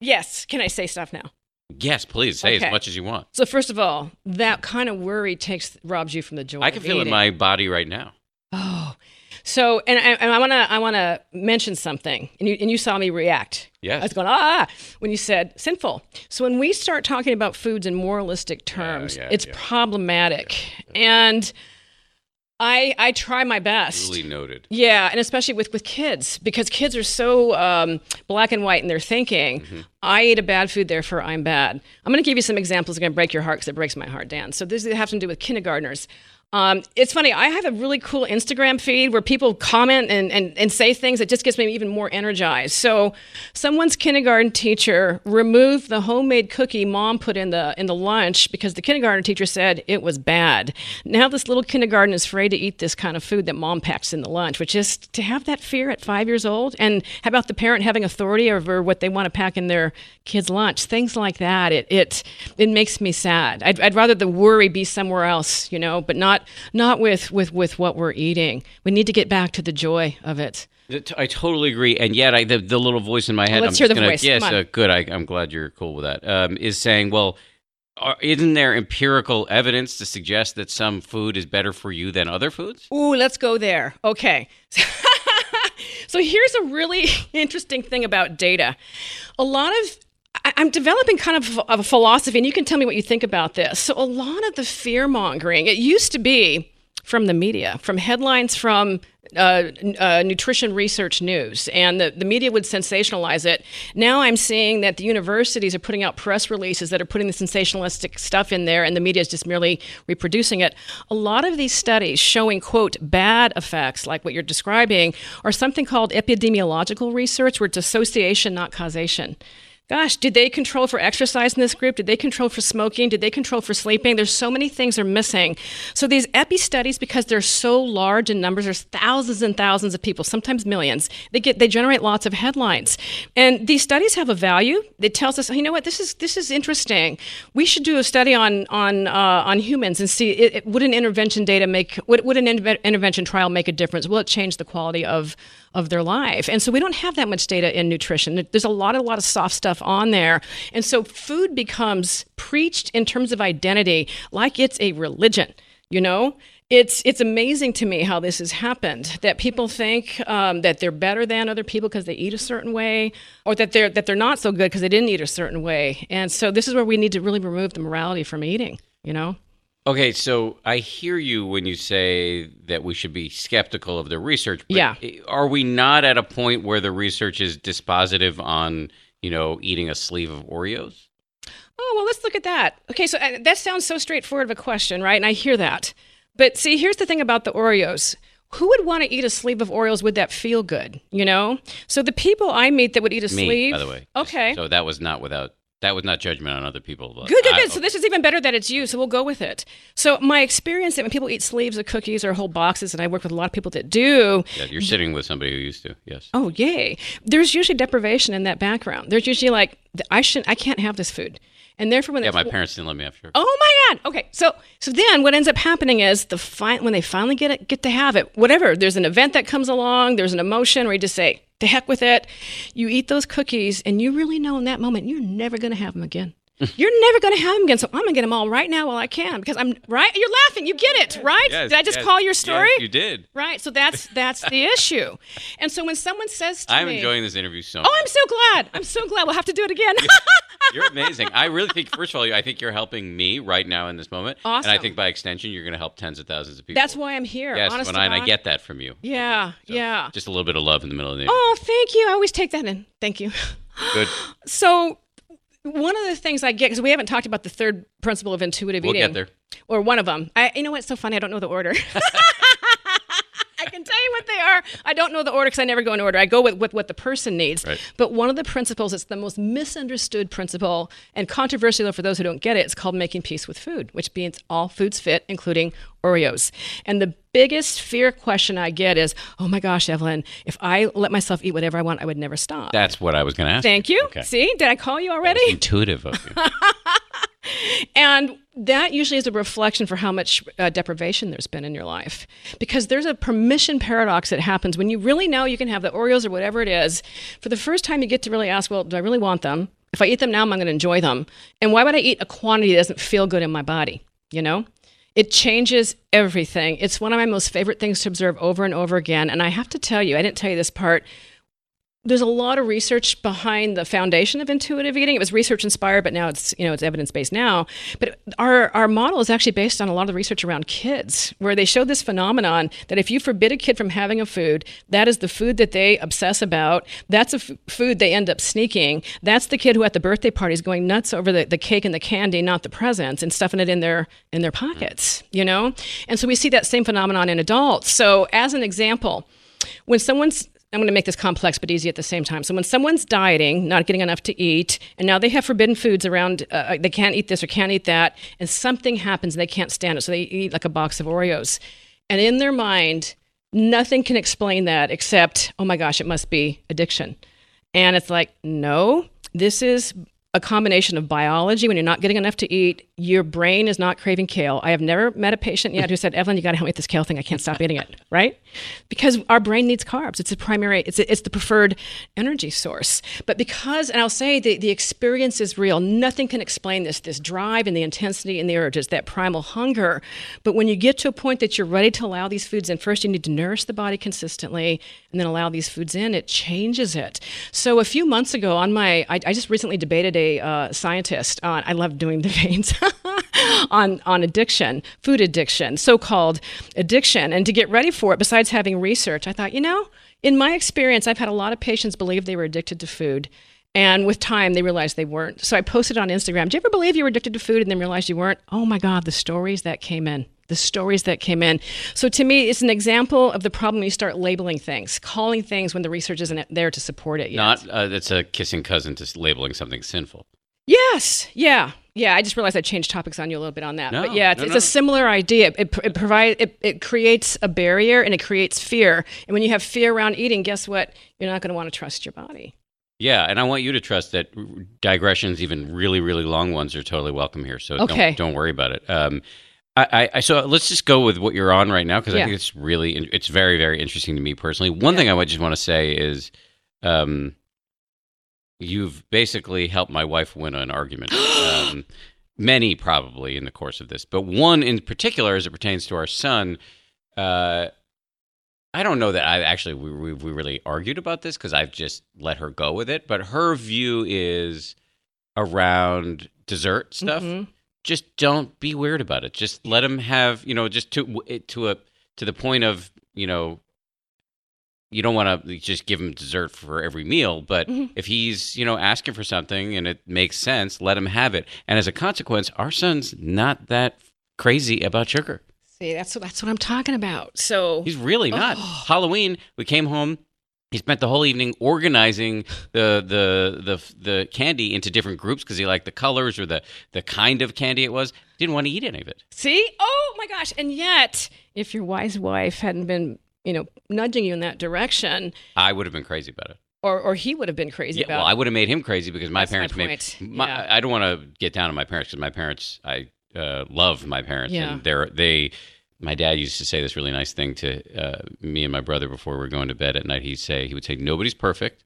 Yes. Can I say stuff now?
Yes, please say
Okay.
as much as you want.
So first of all, that kind of worry takes robs you from the joy.
I can feel it in my body right now.
Oh, so and I, and I want to I want to mention something, and you and you saw me react.
Yes.
I was going ah when you said sinful. So when we start talking about foods in moralistic terms,
yeah,
it's
yeah.
problematic, and I I try my best.
Duly noted.
Yeah, and especially with with kids because kids are so um, black and white in their thinking.
Mm-hmm.
I ate a bad food, therefore I'm bad. I'm going to give you some examples. It's going to break your heart because it breaks my heart, Dan. So this has to do with kindergartners. Um, it's funny. I have a really cool Instagram feed where people comment and, and, and say things that just gets me even more energized. So, someone's kindergarten teacher removed the homemade cookie mom put in the in the lunch because the kindergarten teacher said it was bad. Now this little kindergarten is afraid to eat this kind of food that mom packs in the lunch, which is to have that fear at five years old. And how about the parent having authority over what they want to pack in their kids' lunch? Things like that. It it it makes me sad. I'd, I'd rather the worry be somewhere else, you know, but not not with with with what we're eating. We need to get back to the joy of it.
I totally agree, and yet I the, the little voice in my head.
let's
I'm
hear the
gonna,
voice.
Yes, uh, good. I, I'm glad you're cool with that. Um, is saying, well, are, isn't there empirical evidence to suggest that some food is better for you than other foods?
Ooh, let's go there. Okay. *laughs* so here's a really *laughs* interesting thing about data. A lot of I'm developing kind of of a philosophy, and you can tell me what you think about this. So, a lot of the fear mongering, it used to be from the media, from headlines from uh, uh, nutrition research news, and the, the media would sensationalize it. Now I'm seeing that the universities are putting out press releases that are putting the sensationalistic stuff in there, and the media is just merely reproducing it. A lot of these studies showing, quote, bad effects, like what you're describing, are something called epidemiological research, where it's association, not causation. Gosh, did they control for exercise in this group? Did they control for smoking? Did they control for sleeping? There's so many things are missing. So these epi studies, because they're so large in numbers, there's thousands and thousands of people, sometimes millions. They get they generate lots of headlines, and these studies have a value. It tells us, you know what, this is this is interesting. We should do a study on on uh, on humans and see it, it- would an intervention data make would, would an interve- intervention trial make a difference? Will it change the quality of of their life. And so we don't have that much data in nutrition. There's a lot, a lot of soft stuff on there. And so food becomes preached in terms of identity like it's a religion, you know? It's, it's amazing to me how this has happened that people think um, that they're better than other people because they eat a certain way or that they're, that they're not so good because they didn't eat a certain way. And so this is where we need to really remove the morality from eating, you know?
Okay, so I hear you when you say that we should be skeptical of the research. But
Yeah.
Are we not at a point where the research is dispositive on, you know, eating a sleeve of Oreos?
Oh, well, let's look at that. Okay, so uh, that sounds so straightforward of a question, right? And I hear that. But see, here's the thing about the Oreos. Who would want to eat a sleeve of Oreos? Would that feel good? You know? So the people I meet that would eat a
Me,
sleeve.
by the way.
Okay.
So that was not without that was not judgment on other people. but
Good, good,
I-
good. So this is even better that it's you. So we'll go with it. So my experience that when people eat sleeves of cookies or whole boxes, and I work with a lot of people that do,
yeah, you're sitting with somebody who used to. Yes.
oh yay, there's usually deprivation in that background. There's usually like I shouldn't, I can't have this food, and therefore when
Yeah, my parents didn't let me have sugar.
Oh my God. Okay. So so then what ends up happening is the fi- when they finally get it, get to have it, whatever. There's an event that comes along. There's an emotion where you just say, "The heck with it." You eat those cookies, and you really know in that moment you're never going to have them again. *laughs* You're never going to have them again. So I'm going to get them all right now while I can because I'm right. You're laughing. You get it, right?
Yes,
Did I just
yes,
call your
yes,
story?
you did.
Right. So that's that's the issue. *laughs* And so when someone says to
I'm
me,
enjoying this interview so
"Oh. I'm so glad. I'm so glad. We'll have to do it again." *laughs*
You're amazing. I really think, first of all, I think you're helping me right now in this moment. Awesome. And I think by extension, you're going to help tens of thousands of people.
that's why I'm here.
Yes,
honest
I, and I get that from you.
Yeah.
So,
yeah.
Just a little bit of love in the middle of the
Oh, thank you. I always take that in. Thank you.
Good.
So, one of the things I get because we haven't talked about the third principle of intuitive
We'll
eating,
get there.
or one of them. I, you know what's so funny? I don't know the order. *laughs* *laughs* Can tell you what they are. I don't know the order because I never go in order. I go with, with what the person needs.
Right.
But one of the principles, it's the most misunderstood principle and controversial for those who don't get it. It's called making peace with food, which means all foods fit, including Oreos. And the biggest fear question I get is, "Oh my gosh, Evelyn, if I let myself eat whatever I want, I would never stop."
That's what I was going to ask.
Thank you.
Okay.
See, did I call you already?
Intuitive of you. *laughs*
And that usually is a reflection for how much uh, deprivation there's been in your life. Because there's a permission paradox that happens when you really know you can have the Oreos or whatever it is. For the first time, you get to really ask, well, do I really want them? If I eat them now, am I going to enjoy them? And why would I eat a quantity that doesn't feel good in my body? You know? It changes everything. It's one of my most favorite things to observe over and over again. And I have to tell you, I didn't tell you this part there's a lot of research behind the foundation of intuitive eating. It was research inspired, but now it's you know it's evidence based now. But our our model is actually based on a lot of the research around kids, where they showed this phenomenon that if you forbid a kid from having a food, that is the food that they obsess about. That's a f- food they end up sneaking. That's the kid who at the birthday party is going nuts over the, the cake and the candy, not the presents, and stuffing it in their in their pockets. You know, and so we see that same phenomenon in adults. So as an example, when someone's I'm going to make this complex but easy at the same time. So when someone's dieting, not getting enough to eat, and now they have forbidden foods around, uh, they can't eat this or can't eat that, and something happens and they can't stand it, so they eat like a box of Oreos, and in their mind, nothing can explain that except, oh my gosh, it must be addiction, and it's like, no, this is a combination of biology. When you're not getting enough to eat, your brain is not craving kale. I have never met a patient yet who said, "Evelyn, you got to help me with this kale thing. I can't stop eating it." *laughs* Right? Because our brain needs carbs. It's a primary. It's it's the preferred energy source. But because, and I'll say the the experience is real. Nothing can explain this. This drive and the intensity and the urges, that primal hunger. But when you get to a point that you're ready to allow these foods in, first you need to nourish the body consistently, and then allow these foods in. It changes it. So a few months ago, on my, I, I just recently debated a uh, scientist on. I love doing debates *laughs* on on addiction, food addiction, so-called addiction, and to get ready for it. Besides having research, I thought, you know, in my experience, I've had a lot of patients believe they were addicted to food. And with time, they realized they weren't. So I posted on Instagram, Do you ever believe you were addicted to food and then realized you weren't? Oh my God, the stories that came in. The stories that came in. So to me, it's an example of the problem when you start labeling things, calling things when the research isn't there to support it yet.
Not, uh, it's a kissing cousin to labeling something sinful.
Yes. Yeah. Yeah. I just realized I changed topics on you a little bit on that.
No,
but yeah, it's,
no,
it's
no.
a similar idea. It, it provides it, it creates a barrier and it creates fear. And when you have fear around eating, guess what? You're not going to want to trust your body.
Yeah, and I want you to trust that digressions, even really, really long ones, are totally welcome here. So
Okay.
don't, don't worry about it. Um, I, I, so let's just go with what you're on right now because I think it's really, it's very, very interesting to me personally. One thing I would just want to say is, um, you've basically helped my wife win an argument. um, *gasps* many probably in the course of this, but one in particular, as it pertains to our son. Uh, I don't know that I actually we, we, we really argued about this because I've just let her go with it. But her view is around dessert stuff.
Mhm.
Just don't be weird about it. Just let him have you know just to it- to a to the point of you know you don't want to just give him dessert for every meal, but
Mhm.
if he's you know asking for something and it makes sense, let him have it. And as a consequence, our son's not that crazy about sugar.
See, that's what, that's what I'm talking about. So
He's really not.
Oh.
Halloween, we came home. He spent the whole evening organizing the the the the candy into different groups because he liked the colors or the the kind of candy it was. Didn't want to eat any of it.
See? Oh my gosh. And yet, if your wise wife hadn't been, you know, nudging you in that direction,
I would have been crazy about it.
or or he would have been crazy
Yeah,
about
well, I would have made him crazy because my
That's my
parents made.
point.
My,
Yeah.
I don't want to get down on my parents because my parents, I uh, love my parents,
Yeah.
and they're they. My dad used to say this really nice thing to uh, me and my brother before we were going to bed at night. He'd say he would say, "Nobody's perfect,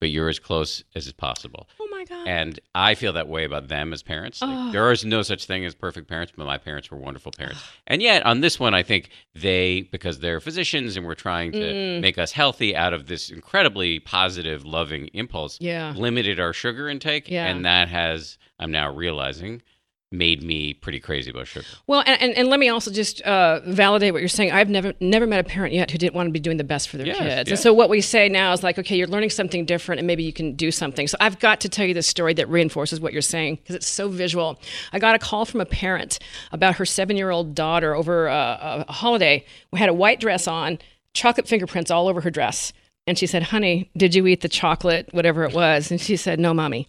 but you're as close as is possible."
Oh my god.
And I feel that way about them as parents. Like,
Oh.
There is no such thing as perfect parents, but my parents were wonderful parents. And yet, on this one, I think they, because they're physicians and we're trying to
Mm.
make us healthy out of this incredibly positive, loving impulse,
Yeah.
limited our sugar intake.
Yeah.
And that has, I'm now realizing, made me pretty crazy about sugar.
Well, and, and, and let me also just uh, validate what you're saying. I've never never met a parent yet who didn't want to be doing the best for their
Yes,
kids.
yeah.
And so what we say now is like, okay, you're learning something different, and maybe you can do something. So I've got to tell you this story that reinforces what you're saying because it's so visual. I got a call from a parent about her seven year old daughter over uh, a holiday. We had a white dress on, chocolate fingerprints all over her dress. And she said, Honey, did you eat the chocolate, whatever it was? And she said, No, mommy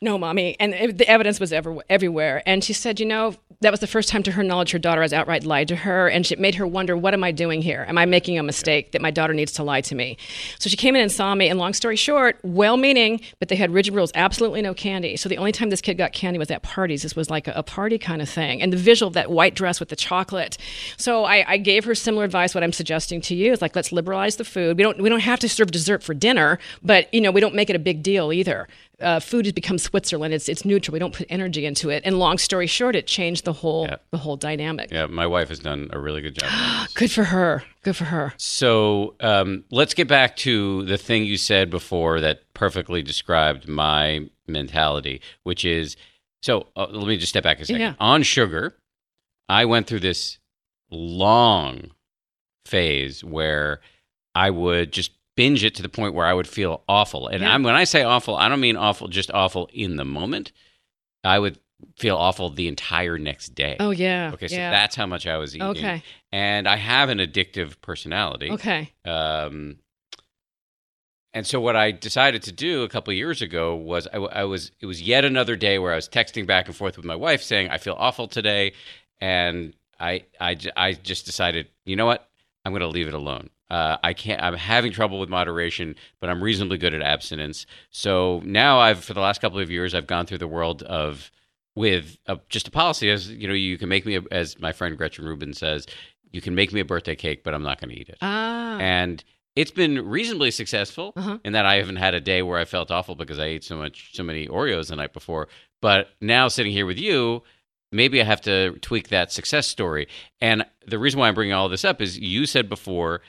no, mommy. And it, the evidence was ever, everywhere. And she said, you know, that was the first time to her knowledge her daughter has outright lied to her. And it made her wonder, what am I doing here? Am I making a mistake that my daughter needs to lie to me? So she came in and saw me. And long story short, well meaning, but they had rigid rules, absolutely no candy. So the only time this kid got candy was at parties. This was like a, a party kind of thing. And the visual of that white dress with the chocolate. So I, I gave her similar advice. What I'm suggesting to you is like, let's liberalize the food. We don't, we don't have to serve dessert for dinner, but, you know, we don't make it a big deal either uh, food has become Switzerland. It's it's neutral. We don't put energy into it. And long story short, it changed the whole
Yeah.
the whole dynamic.
Yeah, my wife has done a really good job. *gasps*
Good for her. Good for her.
So um, let's get back to the thing you said before that perfectly described my mentality, which is so uh, let me just step back a second.
Yeah.
On sugar, I went through this long phase where I would just binge it to the point where I would feel awful. And
Yeah.
I'm, when I say awful, I don't mean awful, just awful in the moment. I would feel awful the entire next day.
Oh yeah.
Okay, so
yeah.
that's how much I was eating.
okay.
And I have an addictive personality.
Okay.
Um, and so what I decided to do a couple of years ago was I, I was it was yet another day where I was texting back and forth with my wife saying I feel awful today, and I I I just decided you know what I'm going to leave it alone. Uh, I can't. I'm having trouble with moderation, but I'm reasonably good at abstinence. So now I've for the last couple of years I've gone through the world of with a, just a policy as you know you can make me a, as my friend Gretchen Rubin says you can make me a birthday cake but I'm not going to eat it
Ah.
and it's been reasonably successful
Uh-huh.
in that I haven't had a day where I felt awful because I ate so much so many Oreos the night before. But now sitting here with you, maybe I have to tweak that success story. And the reason why I'm bringing all this up is you said before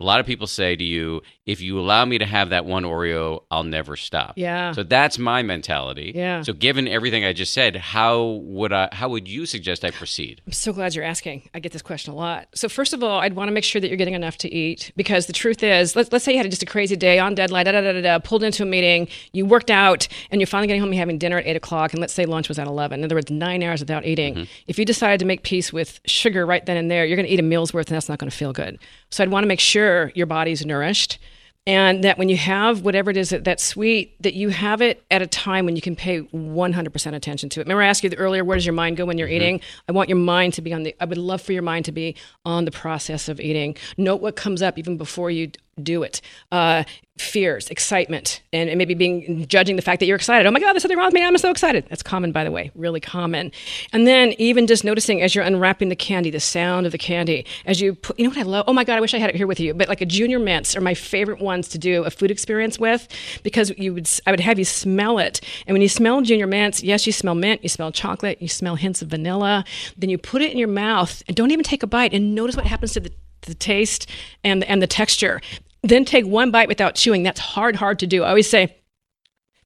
a lot of people say to you, if you allow me to have that one Oreo, I'll never stop.
yeah.
So that's my mentality.
Yeah.
So given everything I just said, how would I how would you suggest I proceed?
I'm so glad you're asking. I get this question a lot. So first of all, I'd want to make sure that you're getting enough to eat because the truth is, let's, let's say you had just a crazy day on deadline, da, da, da, da, da, pulled into a meeting, you worked out, and you're finally getting home, you're having dinner at 8 o'clock, and let's say lunch was at 11. In other words, nine hours without eating. Mm-hmm. If you decided to make peace with sugar right then and there, you're going to eat a meal's worth, and that's not going to feel good. So I'd want to make sure your body's nourished and that when you have whatever it is that, that's sweet that you have it at a time when you can pay 100% attention to it. Remember i asked you earlier where does your mind go when you're mm-hmm. eating? I want your mind to be on the i would love for your mind to be on the process of eating. Note what comes up even before you do it. Uh, fears excitement and, and maybe being judging the fact that you're excited. Oh my god there's something wrong with me. I'm so excited. That's common by the way really common. And then even just noticing as you're unwrapping the candy the sound of the candy as you put you know what i love? Oh my god i wish i had it here with you. But like a junior mints are my favorite ones to do a food experience with because you would i would have you smell it. And when you smell junior mints yes you smell mint you smell chocolate you smell hints of vanilla. Then you put it in your mouth and don't even take a bite and notice what happens to the the taste and and the texture. Then take one bite without chewing. That's hard, hard to do. I always say,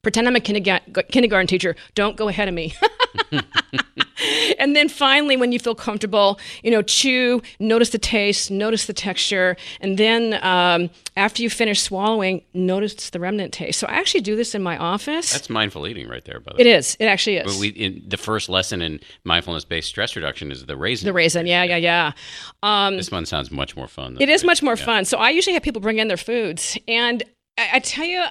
pretend I'm a kindergarten, kindergarten teacher. Don't go ahead of me. *laughs* and then finally, when you feel comfortable, you know, chew, notice the taste, notice the texture, and then um, after you finish swallowing, notice the remnant taste. So I actually do this in my office.
That's mindful eating right there, by the way.
It is. It actually is.
But we, in, the first lesson in mindfulness-based stress reduction is the raisin.
the raisin, yeah, yeah, yeah. Um,
This one sounds much more fun.
It is much more.
Yeah.
fun. So I usually have people bring in their foods, and I, I tell you.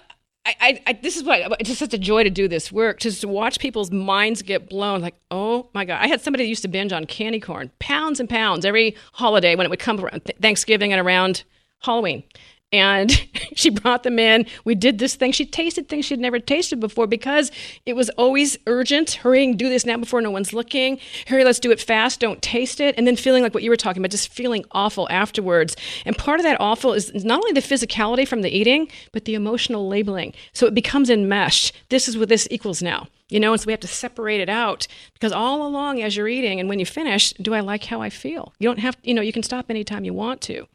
I, I, this is what it's just such a joy to do this work, just to watch people's minds get blown. Like, oh my god! I had somebody that used to binge on candy corn, pounds and pounds every holiday when it would come around Thanksgiving and around Halloween. And *laughs* she brought them in. We did this thing. She tasted things she'd never tasted before because it was always urgent. Hurrying, do this now before no one's looking. Hurry, let's do it fast. Don't taste it. And then feeling like what you were talking about, just feeling awful afterwards. And part of that awful is not only the physicality from the eating, but the emotional labeling. So it becomes enmeshed. This is what this equals now. You know, and so we have to separate it out because all along as you're eating and when you finish, do I like how I feel? You don't have, you know, you can stop anytime you want to.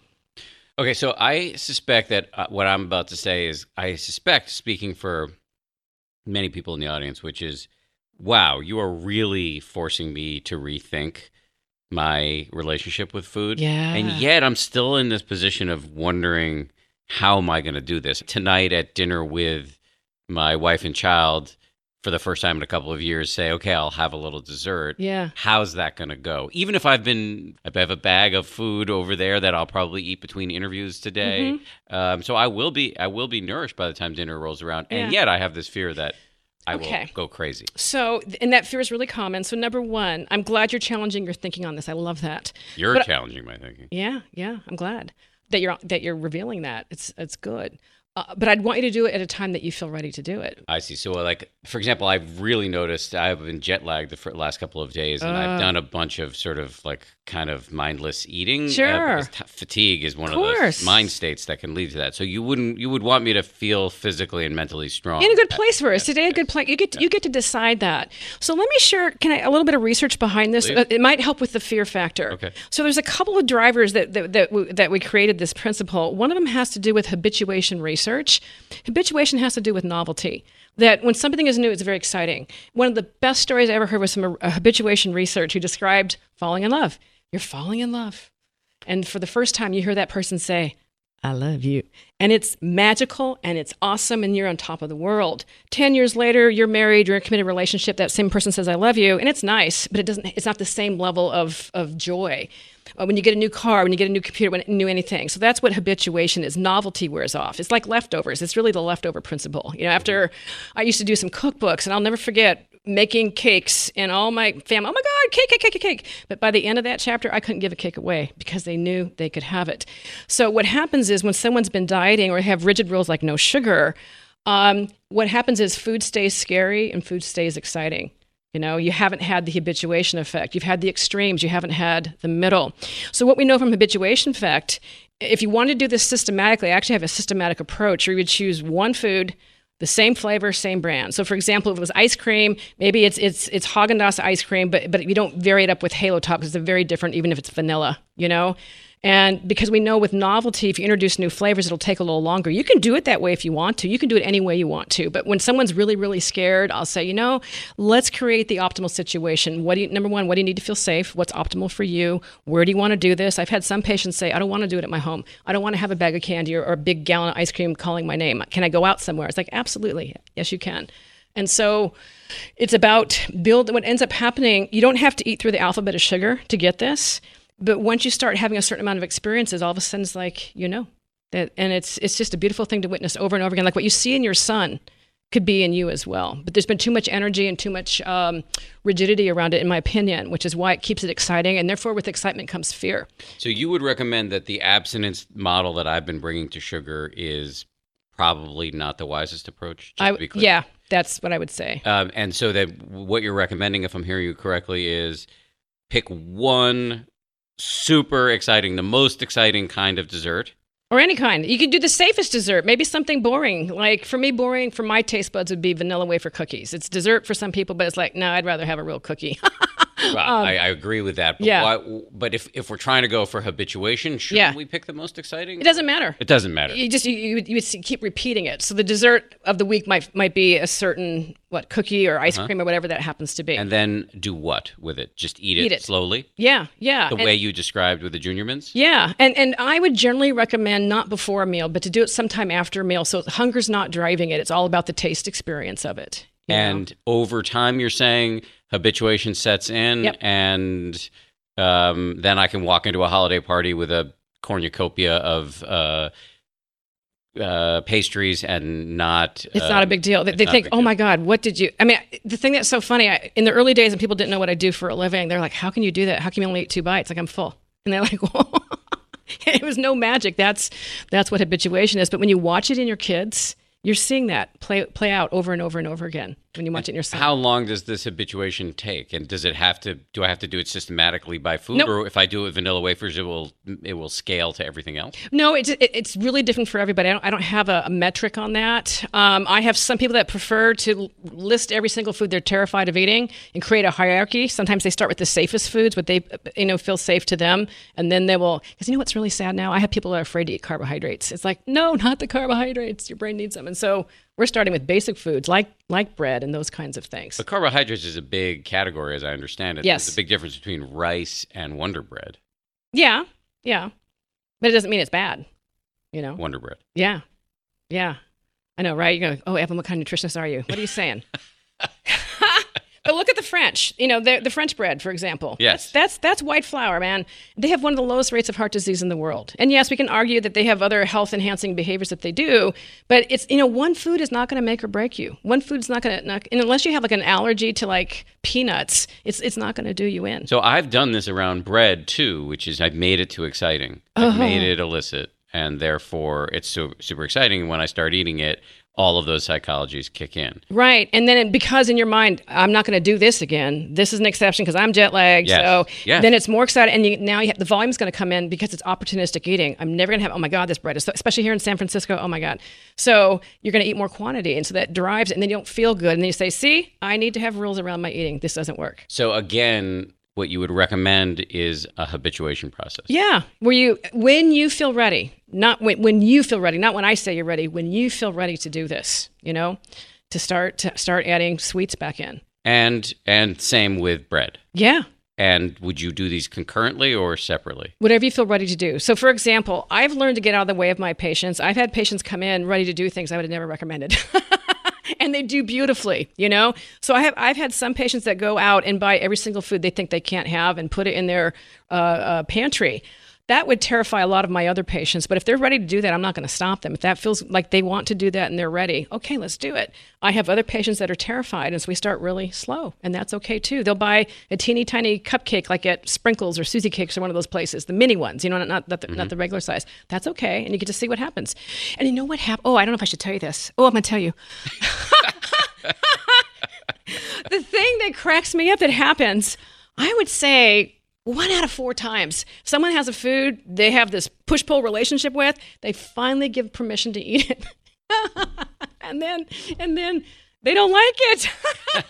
Okay, so I suspect that uh, what I'm about to say is, I suspect, speaking for many people in the audience, which is, wow, you are really forcing me to rethink my relationship with food.
Yeah.
And yet I'm still in this position of wondering, how am I going to do this? Tonight at dinner with my wife and child, for the first time in a couple of years, say, okay, I'll have a little dessert
Yeah.
how's that going to go? Even if I've been, I have a bag of food over there that I'll probably eat between interviews today.
Mm-hmm.
Um, so I will be, I will be nourished by the time dinner rolls around. And
Yeah.
yet I have this fear that I
Okay.
will go crazy.
So, and that fear is really common. So, number one, I'm glad you're challenging your thinking on this. I love that.
You're
But-
challenging my thinking.
Yeah, yeah, I'm glad that you're that you're revealing that. It's it's good. Uh, but I'd want you to do it at a time that you feel ready to do it.
I see. So, like for example, I've really noticed I've been jet lagged the last couple of days, and I've
Uh.
done a bunch of sort of like kind of mindless eating. uh,
Sure.
because t- fatigue is one
Of
of, the mind states that can lead to that. So you wouldn't, you would want me to feel physically and mentally strong.
in a good place for us today. A good place. You get you get to decide that. So let me share. Can I a little bit of research behind this?
Please.
Uh, It might help with the fear factor.
Okay.
So there's a couple of drivers that that that we, that we created this principle. One of them has to do with habituation research. Habituation has to do with novelty. That when something is new, it's very exciting. One of the best stories I ever heard was from a habituation research who described falling in love. You're falling in love, and for the first time, you hear that person say, I love you. And it's magical and it's awesome and you're on top of the world. 10 years later, you're married, you're in a committed relationship, that same person says I love you and it's nice, but it doesn't it's not the same level of of joy. Uh, when you get a new car, when you get a new computer, when new anything. So that's what habituation is. Novelty wears off. It's like leftovers. It's really the leftover principle. You know, after I used to do some cookbooks and I'll never forget making cakes and all my family, oh my God, cake, cake, cake, cake. But by the end of that chapter, I couldn't give a cake away because they knew they could have it. So what happens is when someone's been dieting or have rigid rules like no sugar, um, what happens is food stays scary and food stays exciting. You know, you haven't had the habituation effect. You've had the extremes. You haven't had the middle. So, what we know from habituation effect, if you want to do this systematically, I actually have a systematic approach where you would choose one food, the same flavor, same brand. So, for example, if it was ice cream, maybe it's it's it's Haagen Dazs ice cream, but but you don't vary it up with Halo Top because they're very different, even if it's vanilla. You know. And because we know with novelty, if you introduce new flavors, it'll take a little longer. You can do it that way if you want to. You can do it any way you want to. But when someone's really, really scared, I'll say, you know, let's create the optimal situation. What do you, number one, what do you need to feel safe? What's optimal for you? Where do you want to do this? I've had some patients say, I don't want to do it at my home. I don't want to have a bag of candy or, or a big gallon of ice cream calling my name. Can I go out somewhere? It's like, absolutely. Yes, you can. And so it's about build what ends up happening. You don't have to eat through the alphabet of sugar to get this. But once you start having a certain amount of experiences, all of a sudden it's like, you know, that and it's it's just a beautiful thing to witness over and over again. Like what you see in your son could be in you as well. But there's been too much energy and too much um, rigidity around it, in my opinion, which is why it keeps it exciting. And therefore, with excitement comes fear.
So you would recommend that the abstinence model that I've been bringing to sugar is probably not the wisest approach.
I,
to be clear.
yeah, that's what I would say.
Um, and so that what you're recommending, if I'm hearing you correctly, is pick one super exciting, the most exciting kind of dessert.
Or any kind. You could do the safest dessert. Maybe something boring. Like for me, boring for my taste buds would be vanilla wafer cookies. It's dessert for some people, but it's like, no, I'd rather have a real cookie. *laughs*
Well, I, I agree with that. But
Um, yeah.
why- but if, if we're trying to go for habituation, shouldn't
Yeah.
we pick the most exciting?
It doesn't matter.
It doesn't matter.
You just you, you, you keep repeating it. So the dessert of the week might might be a certain what cookie or ice cream or whatever that happens to be.
Uh-huh. And then do what with it? Just eat it,
Eat it.
slowly,
yeah, yeah.
the
And-
way you described with the junior mints.
Yeah, and and I would generally recommend not before a meal, but to do it sometime after a meal. So hunger's not driving it; it's all about the taste experience of it.
And over time, you're saying habituation sets in,
Yep.
and um, then I can walk into a holiday party with a cornucopia of uh, uh, pastries and not.
It's not a big deal. They, they think, "Oh
deal.
my God, what did you?" I mean, the thing that's so funny I, in the early days, when people didn't know what I do for a living, they're like, "How can you do that? How can you only eat two bites?" Like I'm full, and they're like, *laughs* "Whoa." *laughs* it was no magic. That's that's what habituation is. But when you watch it in your kids, you're seeing that play play out over and over and over again when you watch it in your son.
How long does this habituation take? And does it have to? Do I have to do it systematically by food,
Nope.
or if I do it with vanilla wafers, it will it will scale to everything else?
No, it's it, it's really different for everybody. I don't, I don't have a, a metric on that. Um, I have some people that prefer to list every single food they're terrified of eating and create a hierarchy. Sometimes they start with the safest foods, what they you know feel safe to them, and then they will. Because you know what's really sad now? I have people that are afraid to eat carbohydrates. It's like no, not the carbohydrates. Your brain needs them, and so we're starting with basic foods like like bread and those kinds of things.
But carbohydrates is a big category, as I understand it.
Yes.
There's a big difference between rice and Wonder Bread.
Yeah, yeah, but it doesn't mean it's bad. You know.
Wonder Bread.
Yeah. Yeah. I know, right? You go, oh, Evan, what kind of nutritionist are you? What are you saying? *laughs* but look at the French. You know, the, the French bread, for example.
Yes.
That's, that's that's white flour, man. They have one of the lowest rates of heart disease in the world. And yes, we can argue that they have other health enhancing behaviors that they do, but it's you know, one food is not going to make or break you. One food's not going to, and unless you have like an allergy to like peanuts, it's it's not going to do you in.
So I've done this around bread too, which is I've made it too exciting. I've
Uh-huh.
made it illicit, and therefore it's so super exciting. When I start eating it, all of those psychologies kick in.
Right. And then it, because in your mind, I'm not going to do this again. This is an exception because I'm jet lagged.
Yes.
So
Yes.
then it's more exciting. And you, now you have, the volume's going to come in because it's opportunistic eating. I'm never going to have, oh my God, this bread is, so, especially here in San Francisco. Oh my God. So you're going to eat more quantity. And so that drives. And then you don't feel good. And then you say, see, I need to have rules around my eating. This doesn't work.
So again, what you would recommend is a habituation process.
Yeah. Where you, when you feel ready, not when, when you feel ready, not when I say you're ready, when you feel ready to do this, you know, to start, to start adding sweets back in.
And and same with bread.
Yeah.
And would you do these concurrently or separately?
whatever you feel ready to do. So, for example, I've learned to get out of the way of my patients. I've had patients come in ready to do things I would have never recommended. *laughs* and they do beautifully, you know? So I have I've had some patients that go out and buy every single food they think they can't have and put it in their uh, uh, pantry. That would terrify a lot of my other patients. But if they're ready to do that, I'm not going to stop them. If that feels like they want to do that and they're ready, okay, let's do it. I have other patients that are terrified, and so we start really slow, and that's okay too. They'll buy a teeny tiny cupcake like at Sprinkles or Susie Cakes or one of those places, the mini ones, you know, not not the, not the mm-hmm. regular size. That's okay, and you get to see what happens. And you know what happened? Oh, I don't know if I should tell you this. Oh, I'm going to tell you. *laughs* the thing that cracks me up that happens, I would say one out of four times, someone has a food they have this push pull relationship with, they finally give permission to eat it. *laughs* and then, and then they don't like it. *laughs*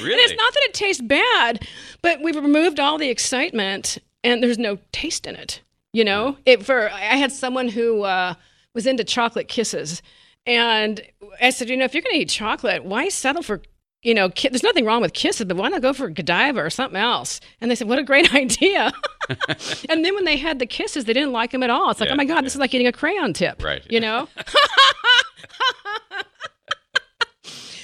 Really?
And it's not that it tastes bad, but we've removed all the excitement and there's no taste in it. You know, it for I had someone who uh, was into chocolate kisses, and I said, you know, if you're going to eat chocolate, why settle for you know? Ki- there's nothing wrong with kisses, but why not go for Godiva or something else? And they said, what a great *laughs* idea. *laughs* and then when they had the kisses, they didn't like them at all. It's like,
Yeah,
oh my god, this is like eating a crayon tip.
Right.
You know. *laughs*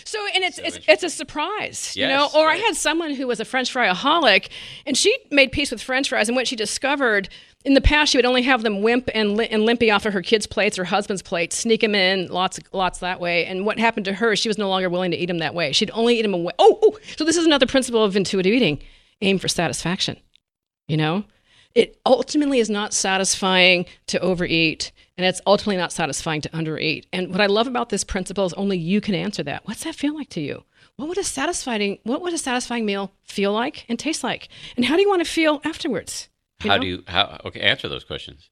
So and it's it's, it's a surprise, you know. Or
right.
I had someone who was a French fryaholic, and she made peace with French fries. And what she discovered in the past, she would only have them wimp and, li- and limpy off of her kids' plates or husband's plates, sneak them in lots lots that way. And what happened to her? She was no longer willing to eat them that way. She'd only eat them away. Oh, oh, so this is another principle of intuitive eating: aim for satisfaction. You know, it ultimately is not satisfying to overeat, and it's ultimately not satisfying to undereat. And what I love about this principle is only you can answer that. What's that feel like to you? What would a satisfying what would a satisfying meal feel like and taste like? And how do you want to feel afterwards?
How
know?
do you how okay answer those questions?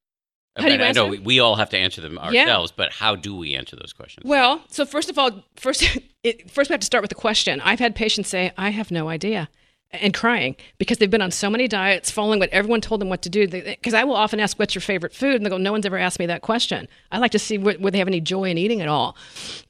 How do you
I know we, we all have to answer them
Yeah.
ourselves, but how do we answer those questions?
Well, so first of all, first *laughs* it, first we have to start with the question. I've had patients say, "I have no idea." And crying because they've been on so many diets, following what everyone told them what to do. Because I will often ask, "What's your favorite food?" And they go, "No one's ever asked me that question." I like to see where, where they have any joy in eating at all.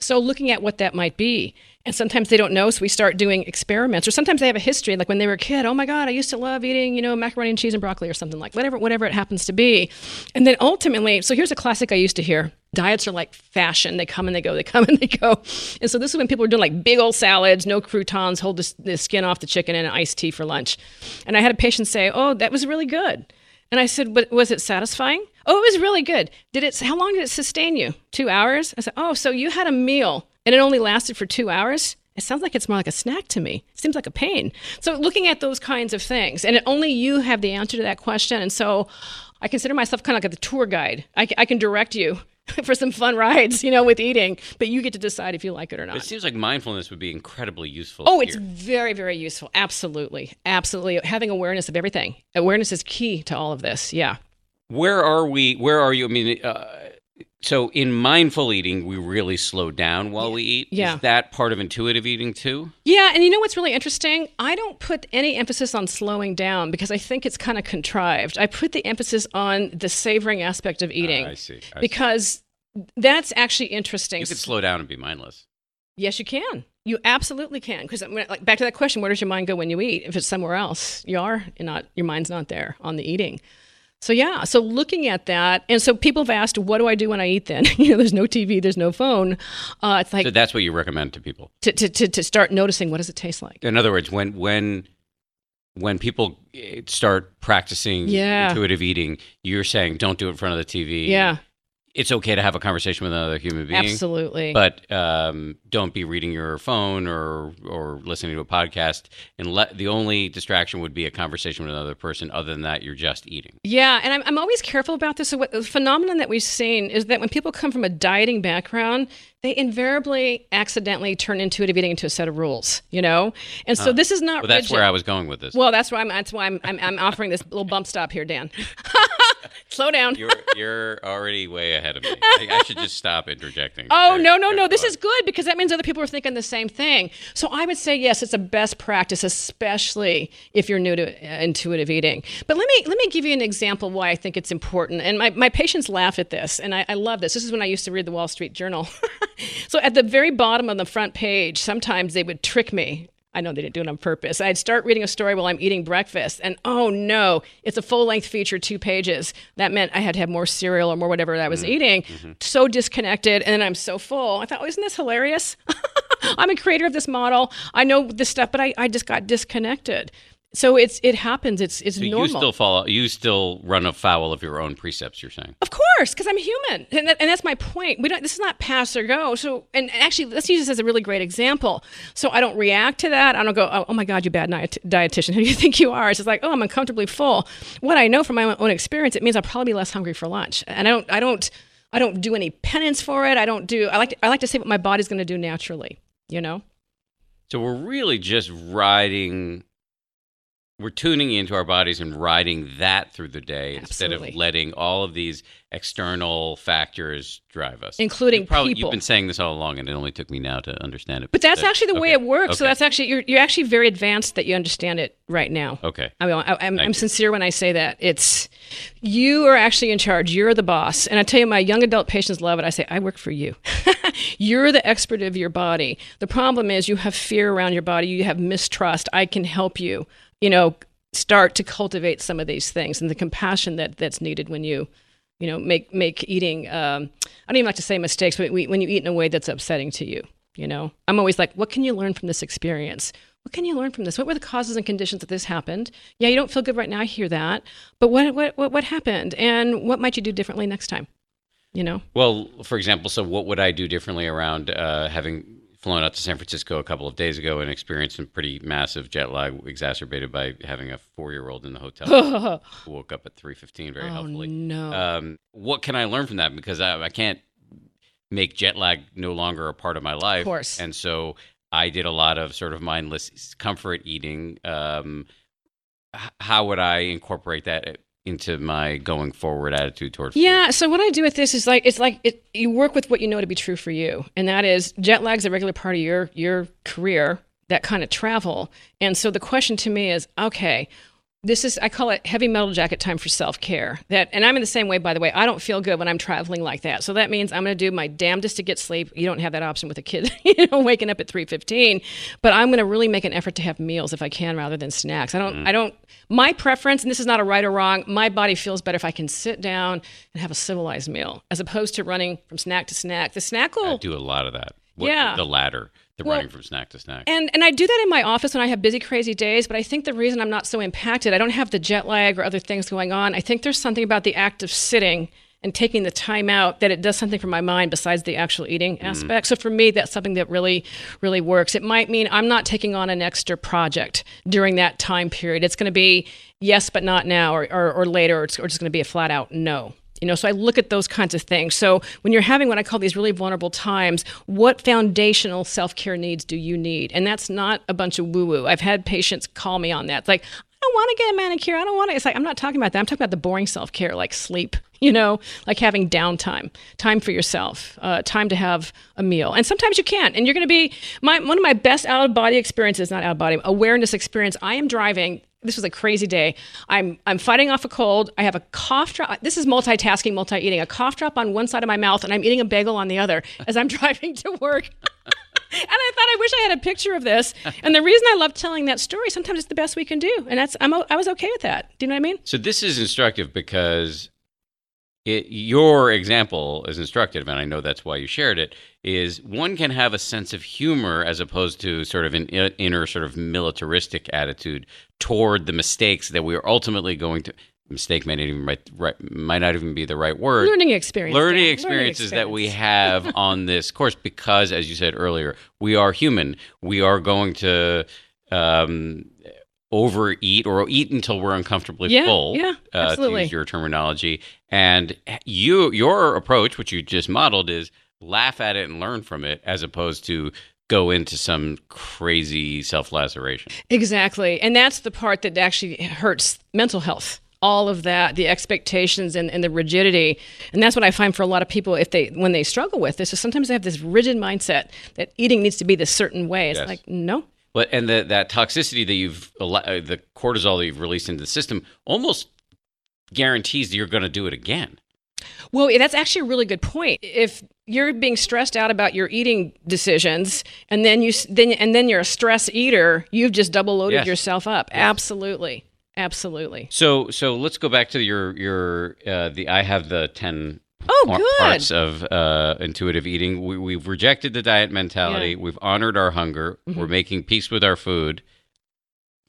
So looking at what that might be, and sometimes they don't know, so we start doing experiments. Or sometimes they have a history, like when they were a kid. Oh my God, I used to love eating, you know, macaroni and cheese and broccoli or something like whatever, whatever it happens to be. And then ultimately, so here's a classic I used to hear: diets are like fashion; they come and they go, they come *laughs* and they go. And so this is when people were doing like big old salads, no croutons, hold the, the skin off the chicken, and an iced tea for lunch. And I had a patient say, "Oh, that was really good." And I said, "But was it satisfying?" Oh, it was really good. Did it? How long did it sustain you? Two hours. I said, "Oh, so you had a meal and it only lasted for two hours." It sounds like it's more like a snack to me. It seems like a pain. So looking at those kinds of things, and only you have the answer to that question. And so I consider myself kind of like the tour guide. I can direct you *laughs* for some fun rides, you know, with eating, but you get to decide if you like it or not.
it seems like mindfulness would be incredibly useful.
Oh, it's
here.
very, very useful. Absolutely. Absolutely. Having awareness of everything. Awareness is key to all of this. Yeah.
Where are we? Where are you? I mean, uh, so in mindful eating, we really slow down while we eat.
Yeah.
Is that part of intuitive eating too?
Yeah, and you know what's really interesting? I don't put any emphasis on slowing down because I think it's kind of contrived. I put the emphasis on the savoring aspect of eating
Ah, I see. I see.
because that's actually interesting.
you could slow down and be mindless.
Yes, you can. You absolutely can. Because like back to that question, where does your mind go when you eat? If it's somewhere else, you are you're not. Your mind's not there on the eating. So yeah. So looking at that, and so people have asked, what do I do when I eat? Then *laughs* you know, there's no TV, there's no phone. Uh, it's like
So that's what you recommend to people.
to, to, to, to start noticing what does it taste like.
In other words, when when when people eh, start practicing
Yeah.
intuitive eating, you're saying don't do it in front of the TV.
Yeah,
it's okay to have a conversation with another human being.
absolutely.
But um, don't be reading your phone or or listening to a podcast. And let the only distraction would be a conversation with another person. Other than that, you're just eating.
Yeah, and I'm, I'm always careful about this. So what, the phenomenon that we've seen is that when people come from a dieting background, they invariably accidentally turn intuitive eating into a set of rules, you know? And so this is not
Well, that's
rigid.
where I was going with this.
Well, that's why I'm. That's why I'm. I'm, I'm offering this little bump stop here, Dan. *laughs* *laughs* Slow down.
you're you're already way ahead of me. I, I should just stop interjecting.
Oh no no no! This is good because that means other people are thinking the same thing. So I would say yes, it's a best practice, especially if you're new to uh, intuitive eating. But let me let me give you an example why I think it's important. And my, my patients laugh at this, and I, I love this. This is when I used to read the Wall Street Journal. *laughs* so at the very bottom of the front page, sometimes they would trick me. I know they didn't do it on purpose. I'd start reading a story while I'm eating breakfast, and oh no, it's a full length feature, two pages. That meant I had to have more cereal or more whatever I was mm-hmm. eating. Mm-hmm. So disconnected, and I'm so full. I thought, oh, isn't this hilarious? *laughs* I'm a creator of this model. I know this stuff, but I, I just got disconnected. So it's it happens. It's it's
So
normal.
you still follow. You still run afoul of your own precepts. You're saying.
Of course, because I'm human, and, that, and that's my point. We don't. This is not pass or go. So, and actually, let's use this as a really great example. So I don't react to that. I don't go, oh, oh my God, you bad diet- dietitian. Who do you *laughs* think you are? It's just like, oh, I'm uncomfortably full. What I know from my own experience, it means I'll probably be less hungry for lunch. And I don't, I don't, I don't do any penance for it. I don't do. I like, to, I like to say what my body's going to do naturally. You know.
So we're really just riding. We're tuning into our bodies and riding that through the day instead of letting all of these external factors drive us,
Including
You've probably,
people.
You've been saying this all along, and it only took me now to understand it.
But that's
That-
actually the way it works. So that's actually you're you're actually very advanced that you understand it right now.
okay.
I mean, I, I'm, I'm sincere when I say that. It's you are actually in charge. You're the boss. And I tell you, my young adult patients love it. I say, I work for you. *laughs* You're the expert of your body. The problem is you have fear around your body. You have mistrust. I can help you. You know, start to cultivate some of these things and the compassion that that's needed when you, you know, make make eating. Um, I don't even like to say mistakes, but we, when you eat in a way that's upsetting to you. You know, I'm always like, what can you learn from this experience? What can you learn from this? What were the causes and conditions that this happened? Yeah, you don't feel good right now. I hear that. But what what what, what happened? And what might you do differently next time? You know?
Well, for example, so what would I do differently around uh, having flown out to San Francisco a couple of days ago and experienced some pretty massive jet lag exacerbated by having a four-year-old in the hotel
oh *laughs*
woke up at 3.15 very healthily.
no.
Um, what can I learn from that? Because I, I can't make jet lag no longer a part of my life.
Of course.
And so I did a lot of sort of mindless comfort eating. Um, how would I incorporate that into my going forward attitude toward food?
Yeah. So what I do with this is like it's like it, you work with what you know to be true for you, and that is jet lag's a regular part of your your career, that kind of travel. And so the question to me is, okay, this is I call it heavy metal jacket time for self care. That and I'm in the same way by the way. I don't feel good when I'm traveling like that. So that means I'm going to do my damnedest to get sleep. You don't have that option with a kid, *laughs* you know, waking up at 3:15, but I'm going to really make an effort to have meals if I can rather than snacks. I don't I don't my preference and this is not a right or wrong. My body feels better if I can sit down and have a civilized meal as opposed to running from snack to snack. The snack will
I do a lot of that. What-
Yeah.
The latter, the
Well,
running from snack to snack.
And and I do that in my office when I have busy, crazy days. But I think the reason I'm not so impacted, I don't have the jet lag or other things going on. I think there's something about the act of sitting and taking the time out that it does something for my mind besides the actual eating mm. aspect. So for me, that's something that really, really works. It might mean I'm not taking on an extra project during that time period. It's going to be yes, but not now, or or, or later, or it's or just going to be a flat out no. You know, so I look at those kinds of things. So when you're having what I call these really vulnerable times, what foundational self care needs do you need? And that's not a bunch of woo woo. I've had patients call me on that. It's like, I don't want to get a manicure. I don't want to. It's like, I'm not talking about that. I'm talking about the boring self care, like sleep, *laughs* you know, like having downtime, time for yourself, uh, time to have a meal. And sometimes you can't. And you're going to be, my, one of my best out of body experiences, not out of body, awareness experience. I am driving this was a crazy day. I'm I'm fighting off a cold. I have a cough drop. This is multitasking, multi eating. A cough drop on one side of my mouth, and I'm eating a bagel on the other *laughs* as I'm driving to work. *laughs* and I thought I wish I had a picture of this. And the reason I love telling that story, sometimes it's the best we can do, and that's I'm I was okay with that. Do you know what I mean?
So this is instructive because it, your example is instructive, and I know that's why you shared it. Is one can have a sense of humor as opposed to sort of an inner sort of militaristic attitude toward the mistakes that we are ultimately going to. Mistake might not even right, right might not even be the right word.
Learning experience.
learning experiences that we have *laughs* on this course because as you said earlier we are human we are going to um, overeat or eat until we're uncomfortably
Yeah,
full
yeah,
uh, to use your terminology and you your approach which you just modeled is laugh at it and learn from it as opposed to go into some crazy self-laceration
Exactly. And that's the part that actually hurts mental health. All of that, the expectations and, and the rigidity. And that's what I find for a lot of people if they when they struggle with this is sometimes they have this rigid mindset that eating needs to be this certain way. It's
Yes.
like, no.
But and the, that toxicity that you've uh, the cortisol that you've released into the system almost guarantees that you're going to do it again.
Well, that's actually a really good point. If you're being stressed out about your eating decisions and then you then and then you're a stress eater, you've just double loaded
Yes.
yourself up. Absolutely. Absolutely.
So so let's go back to your your uh, the I have the ten
Oh,
par-
good.
parts of uh, intuitive eating. We, we've rejected the diet mentality.
Yeah. Mm-hmm.
We've honored our hunger. We're making peace with our food.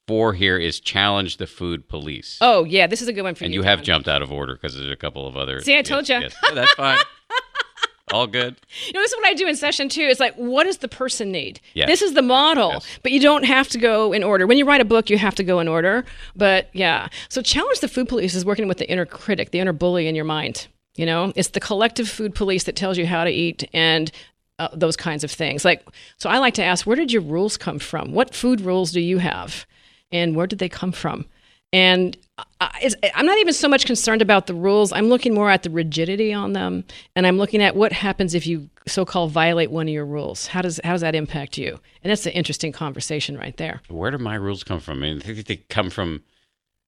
Four here is challenge the food police.
Oh, yeah, this is a good one for
and
you.
And you have jumped out of order because there's a couple of other.
See, I told you.
Yes. That's fine. *laughs* All good.
You know, this is what I do in session two. It's like, what does the person need?
Yes.
This is the model,
Yes.
but you don't have to go in order. When you write a book, you have to go in order. But yeah, so challenge the food police is working with the inner critic, the inner bully in your mind. You know, it's the collective food police that tells you how to eat and uh, those kinds of things. Like, so I like to ask, where did your rules come from? What food rules do you have, and where did they come from? And I, I'm not even so much concerned about the rules. I'm looking more at the rigidity on them, and I'm looking at what happens if you so-called violate one of your rules. How does how does that impact you? And that's an interesting conversation right there.
Where do my rules come from? I mean, they come from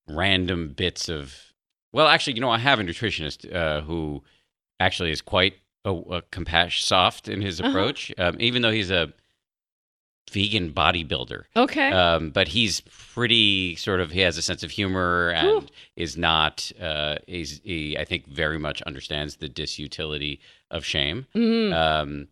random bits of. Well, actually, you know, I have a nutritionist uh, who actually is quite a, a compassion soft in his
Uh-huh.
approach, um, even though he's a vegan bodybuilder.
Okay.
Um, but he's pretty sort of he has a sense of humor and
Cool.
is not uh, he I think very much understands the disutility of shame.
Mhm.
Um,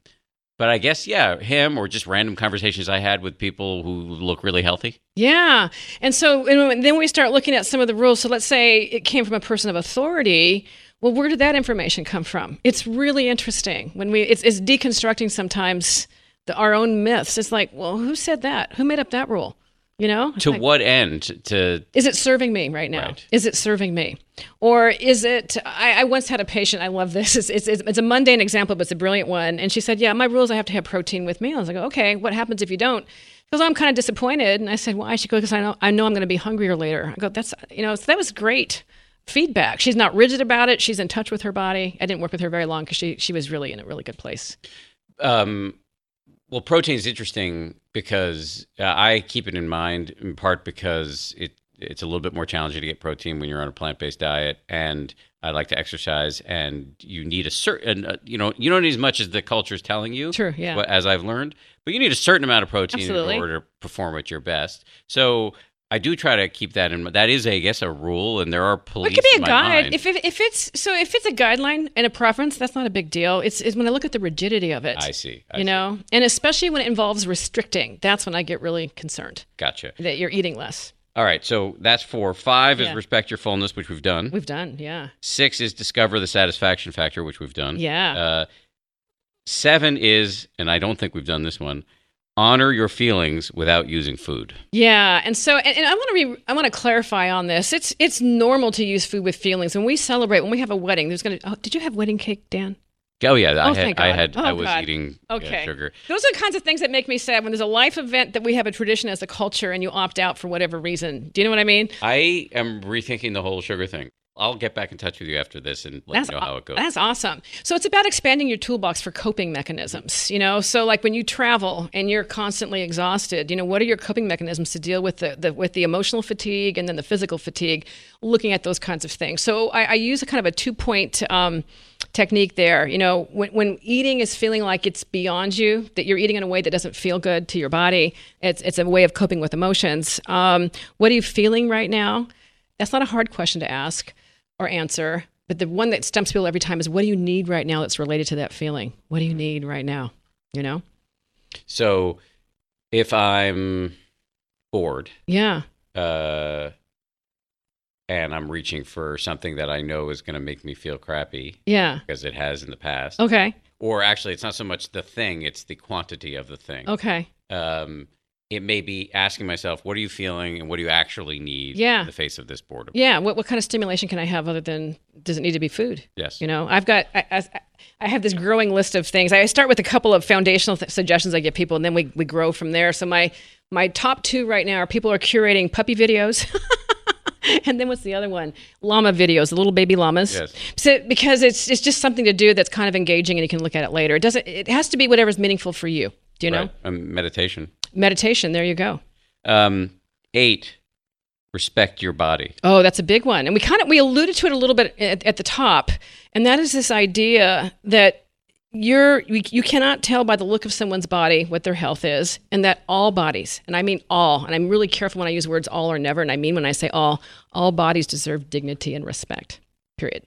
but I guess yeah, him or just random conversations I had with people who look really healthy.
Yeah. And so and then we start looking at some of the rules. So let's say it came from a person of authority. Well, where did that information come from? It's really interesting when we it's, it's deconstructing sometimes the, our own myths. It's like, well, who said that? Who made up that rule? You know?
To
like,
what end? To
is it serving me right now?
Right.
Is it serving me? Or is it? I, I once had a patient. I love this. *laughs* It's, it's, it's a mundane example, but it's a brilliant one. And she said, "Yeah, my rules. I have to have protein with me." I was like, "Okay, what happens if you don't?" Because I'm kind of disappointed. And I said, "Why?" She goes, "Because I know I know I'm going to be hungrier later." I go, "That's you know." So that was great. feedback. She's not rigid about it. She's in touch with her body. I didn't work with her very long because she she was really in a really good place.
Um, well, protein is interesting because uh, I keep it in mind in part because it it's a little bit more challenging to get protein when you're on a plant based diet, and I like to exercise, and you need a certain uh, you know you don't need as much as the culture is telling you.
True, yeah.
As I've learned, but you need a certain amount of protein
Absolutely.
in order to perform at your best. So. I do try to keep that in mind. That is, I guess, a rule, and there are
Well,
police.
it could be a guide. If, if if it's so if it's a guideline and a preference, that's not a big deal. It's, it's when I look at the rigidity of it.
I see. I
you
see.
know, and especially when it involves restricting, that's when I get really concerned
Gotcha.
that you're eating less.
All right, so that's four. Five is respect your fullness, which we've done.
We've done, yeah,
Six is discover the satisfaction factor, which we've done.
yeah.
Uh, seven is, and I don't think we've done this one, honor your feelings without using food.
Yeah, and so and, and I want to re, I want to clarify on this. It's it's normal to use food with feelings. When we celebrate, when we have a wedding, there's gonna. Oh, did you have wedding cake, Dan?
Oh yeah, I
Oh,
had, I had,
Oh,
I was
God.
eating
Okay.
sugar.
Those are the kinds of things that make me sad when there's a life event that we have a tradition as a culture and you opt out for whatever reason. Do you know what I mean?
I am rethinking the whole sugar thing. I'll get back in touch with you after this and let
That's
you know how it goes.
That's awesome. So it's about expanding your toolbox for coping mechanisms, you know? So like when you travel and you're constantly exhausted, you know, what are your coping mechanisms to deal with the, the with the emotional fatigue and then the physical fatigue, looking at those kinds of things. So I, I use a kind of a two point um, technique there. You know, when, when eating is feeling like it's beyond you, that you're eating in a way that doesn't feel good to your body, it's, it's a way of coping with emotions. Um, what are you feeling right now? That's not a hard question to ask or answer. But the one that stumps people every time is what do you need right now that's related to that feeling? What do you need right now? You know?
so if I'm bored
Yeah.
uh, and I'm reaching for something that I know is going to make me feel crappy
Yeah.
because it has in the past,
Okay.
or actually, it's not so much the thing; it's the quantity of the thing.
Okay.
Um, it may be asking myself, "What are you feeling, and what do you actually need?"
Yeah.
in the face of this boredom.
Yeah. What, what kind of stimulation can I have other than does it need to be food?
Yes.
You know, I've got, I, I, I have this growing list of things. I start with a couple of foundational th- suggestions I give people, and then we, we grow from there. So my, my top two right now are people are curating puppy videos. *laughs* and then what's the other one? Llama videos, the little baby llamas.
Yes.
So because it's it's just something to do that's kind of engaging and you can look at it later. It doesn't it has to be whatever's meaningful for you. Do you know?
Right. Um, meditation.
Meditation, there you go.
Um, eight. Respect your body.
Oh, that's a big one. And we kind of we alluded to it a little bit at, at the top, and that is this idea that you're you, you cannot tell by the look of someone's body what their health is, and that all bodies, and I mean all, and I'm really careful when I use words all or never, and I mean when I say all, all bodies deserve dignity and respect. Period.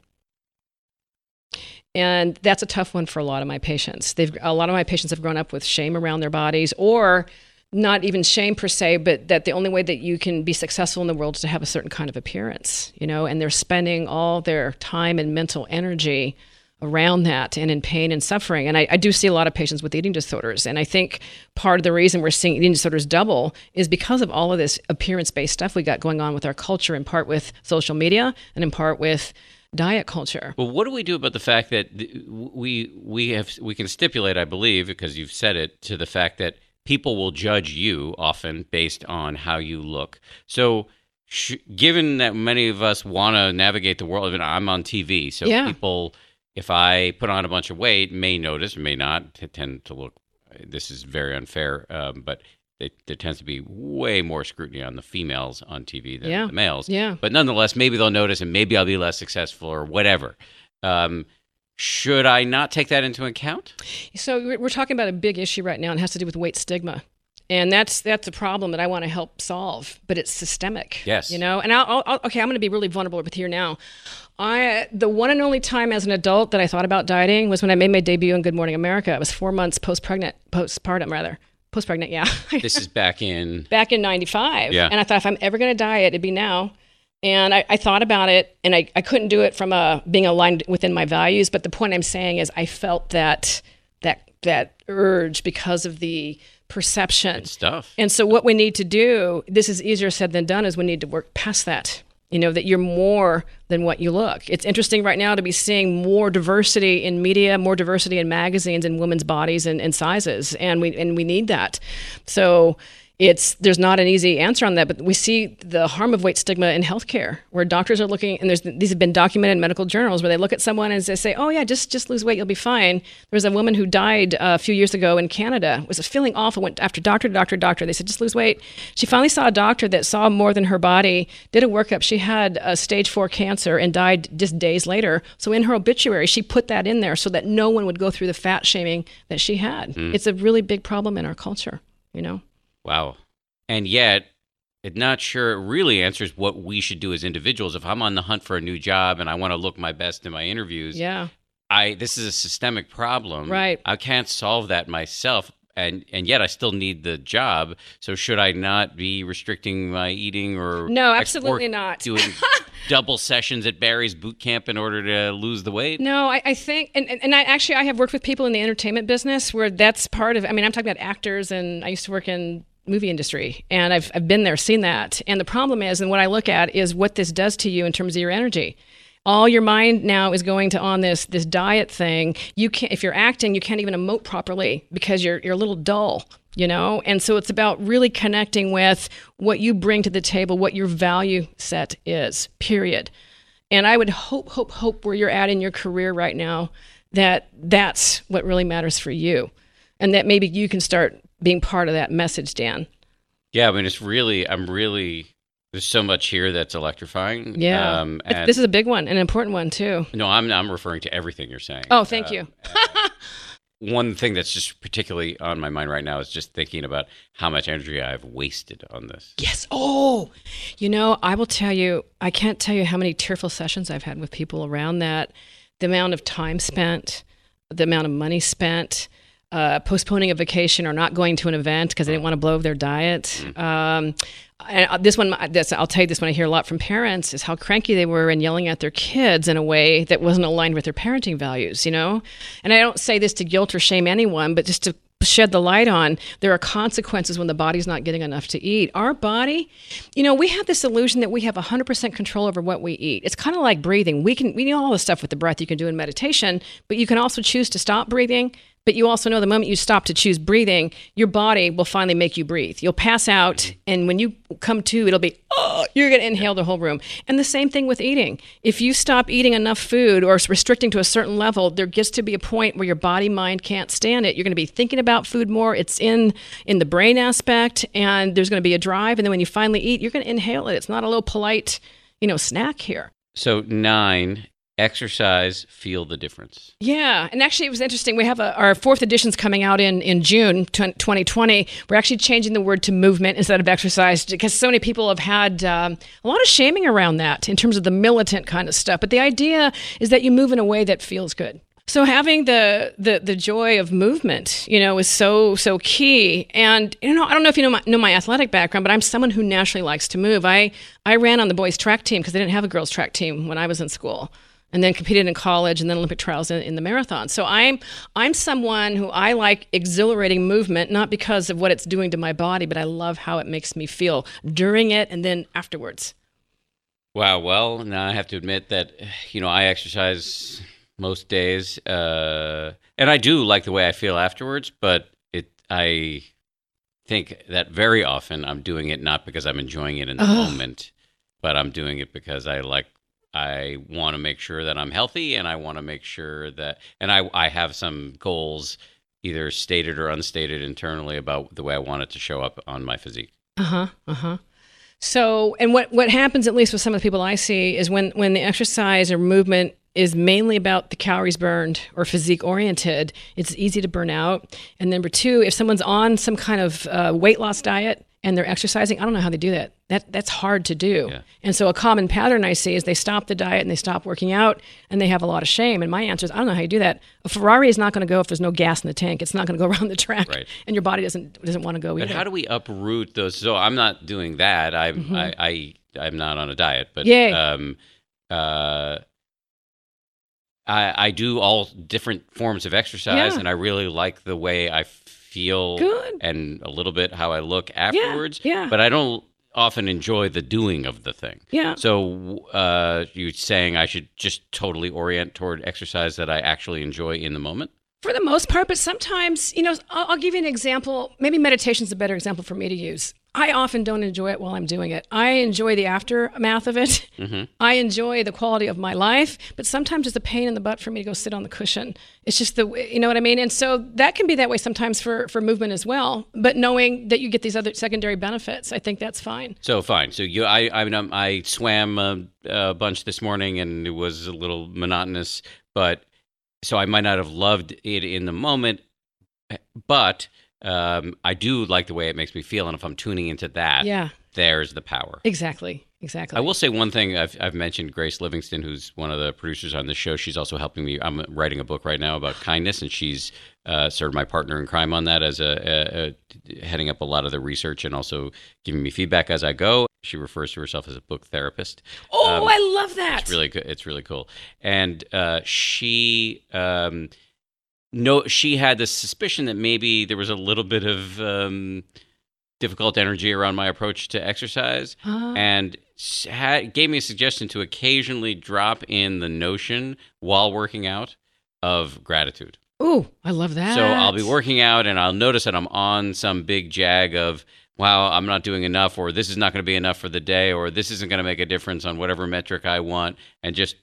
And that's a tough one for a lot of my patients. They've a lot of my patients have grown up with shame around their bodies or not even shame per se, but that the only way that you can be successful in the world is to have a certain kind of appearance, you know, and they're spending all their time and mental energy around that and in pain and suffering. And I, I do see a lot of patients with eating disorders. And I think part of the reason we're seeing eating disorders double is because of all of this appearance based stuff we got going on with our culture, in part with social media and in part with diet culture.
Well, what do we do about the fact that we we have we can stipulate, I believe, because you've said it, to the fact that people will judge you often based on how you look. So, sh- given that many of us want to navigate the world, even I'm on TV, so
Yeah.
people, if I put on a bunch of weight, may notice, may not, tend to look. This is very unfair, um, but they, there tends to be way more scrutiny on the females on TV than
Yeah.
the males.
Yeah.
But nonetheless, maybe they'll notice, and maybe I'll be less successful or whatever. Um, should I not take that into account?
So we're we're talking about a big issue right now, and it has to do with weight stigma, and that's that's a problem that I want to help solve. But it's systemic.
Yes.
You know, and I'll, I'll okay. I'm going to be really vulnerable with here now. I the one and only time as an adult that I thought about dieting was when I made my debut in Good Morning America. I was four months post pregnant, postpartum rather, post pregnant. Yeah. *laughs*
This is back in.
back in 95
Yeah.
and i thought if i'm ever going to diet it'd be now and I, I thought about it and I, I couldn't do it from a, being aligned within my values but the point i'm saying is i felt that that that urge because of the perception
Stuff.
and so what we need to do this is easier said than done is we need to work past that you know that you're more than what you look. It's interesting right now to be seeing more diversity in media more diversity in magazines and women's bodies and, and sizes and we and we need that. So it's there's not an easy answer on that, but we see the harm of weight stigma in healthcare, where doctors are looking, and there's these have been documented in medical journals where they look at someone and they say, "Oh yeah, just just lose weight, you'll be fine." There was a woman who died uh, a few years ago in Canada, was feeling awful, went after doctor to doctor to doctor. They said, "Just lose weight." She finally saw a doctor that saw more than her body, did a workup. She had a stage four cancer and died just days later. So in her obituary, she put that in there so that no one would go through the fat shaming that she had. Mm. It's a really big problem in our culture, you know.
Wow. And yet, I'm not sure it really answers what we should do as individuals. If I'm on the hunt for a new job and I want to look my best in my interviews,
yeah,
I this is a systemic problem.
Right.
I can't solve that myself. And, and yet I still need the job. So should I not be restricting my eating or
no, absolutely not
doing *laughs* double sessions at Barry's boot camp in order to lose the weight?
No, I, I think, and, and I actually I have worked with people in the entertainment business where that's part of. I mean, I'm talking about actors, and I used to work in movie industry and I've, I've been there seen that. And the problem is and what i look at is what this does to you in terms of your energy. All your mind now is going to on this this diet thing. You can't if you're acting you can't even emote properly because you're you're a little dull you know? And so it's about really connecting with what you bring to the table what your value set is period. And i would hope hope hope where you're at in your career right now that that's what really matters for you. And that maybe you can start being part of that message, Dan.
Yeah, I mean, it's really, I'm really, there's so much here that's electrifying.
Yeah. Um, this is a big one, an important one, too.
No, I'm, I'm referring to everything you're saying.
Oh, thank uh, you.
one thing that's just particularly on my mind right now is just thinking about how much energy I've wasted on this.
Yes. Oh, you know, I will tell you, I can't tell you how many tearful sessions I've had with people around that. The amount of time spent, the amount of money spent, uh, postponing a vacation or not going to an event because they didn't want to blow their diet. Mm. Um, and uh, this one, this, I'll tell you this one I hear a lot from parents is how cranky they were and yelling at their kids in a way that wasn't aligned with their parenting values, you know? And I don't say this to guilt or shame anyone, but just to shed the light on there are consequences when the body's not getting enough to eat our body you know we have this illusion that we have 100% control over what we eat it's kind of like breathing we can we know all the stuff with the breath you can do in meditation but you can also choose to stop breathing but you also know the moment you stop to choose breathing, your body will finally make you breathe. You'll pass out, and when you come to, it'll be, oh, you're going to inhale the whole room. And the same thing with eating. If you stop eating enough food or restricting to a certain level, there gets to be a point where your body mind can't stand it. You're going to be thinking about food more. It's in in the brain aspect, and there's going to be a drive. And then when you finally eat, you're going to inhale it. It's not a little polite, you know, snack here.
So nine exercise feel the difference.
Yeah and actually it was interesting. We have a, our fourth edition's coming out in, in june 2020 we're actually changing the word to movement instead of exercise because so many people have had um, a lot of shaming around that in terms of the militant kind of stuff. But the idea is that you move in a way that feels good. So having the, the the joy of movement, you know, is so so key. And you know, I don't know if you know my, know my athletic background, but I'm someone who naturally likes to move. I I ran on the boys track team because they didn't have a girls track team when I was in school and then competed in college and then Olympic trials in, in, the marathon. So I'm I'm someone who I like exhilarating movement not because of what it's doing to my body, but I love how it makes me feel during it and then afterwards.
Wow. Well, now I have to admit that you know I exercise most days, uh, and I do like the way I feel afterwards. But it I think that very often I'm doing it not because I'm enjoying it in the Ugh. moment, but I'm doing it because I like I want to make sure that I'm healthy and I want to make sure that and I I have some goals either stated or unstated internally about the way I want it to show up on my physique.
Uh-huh. Uh-huh. So, and what what happens at least with some of the people I see is when when the exercise or movement is mainly about the calories burned or physique oriented, it's easy to burn out. And number two, if someone's on some kind of uh, weight loss diet, and they're exercising. I don't know how they do that. That that's hard to do. Yeah. And so a common pattern I see is they stop the diet and they stop working out and they have a lot of shame. And my answer is I don't know how you do that. A Ferrari is not going to go if there's no gas in the tank. It's not going to go *laughs* around the track. Right. And your body doesn't doesn't want to go
but
either.
how do we uproot those? So I'm not doing that. I'm mm-hmm. I, I I'm not on a diet, but
Yay.
um uh I, I do all different forms of exercise, yeah. and I really like the way I feel
Good.
and a little bit how I look afterwards.
Yeah, yeah.
But I don't often enjoy the doing of the thing.
Yeah.
So uh, you saying I should just totally orient toward exercise that I actually enjoy in the moment?
For the most part, but sometimes, you know, I'll, I'll give you an example. Maybe meditation is a better example for me to use. I often don't enjoy it while I'm doing it. I enjoy the aftermath of it. Mm-hmm. I enjoy the quality of my life, but sometimes it's a pain in the butt for me to go sit on the cushion. It's just the, you know what I mean? And so that can be that way sometimes for, for movement as well. But knowing that you get these other secondary benefits, I think that's fine.
So fine. So you, I, I, mean, I swam a, a bunch this morning and it was a little monotonous, but so I might not have loved it in the moment, but um, I do like the way it makes me feel, and if I'm tuning into that,
yeah,
there's the power.
Exactly. Exactly.
I will say one thing. I've, I've mentioned Grace Livingston, who's one of the producers on the show. She's also helping me. I'm writing a book right now about kindness, and she's uh, sort of my partner in crime on that, as a, a, a, heading up a lot of the research and also giving me feedback as I go. She refers to herself as a book therapist.
Oh, um, I love that.
It's really good. It's really cool. And uh, she. Um, no, she had the suspicion that maybe there was a little bit of um, difficult energy around my approach to exercise, uh. and had, gave me a suggestion to occasionally drop in the notion while working out of gratitude.
Oh, I love that.
So I'll be working out and I'll notice that I'm on some big jag of, wow, I'm not doing enough, or this is not going to be enough for the day, or this isn't going to make a difference on whatever metric I want. And just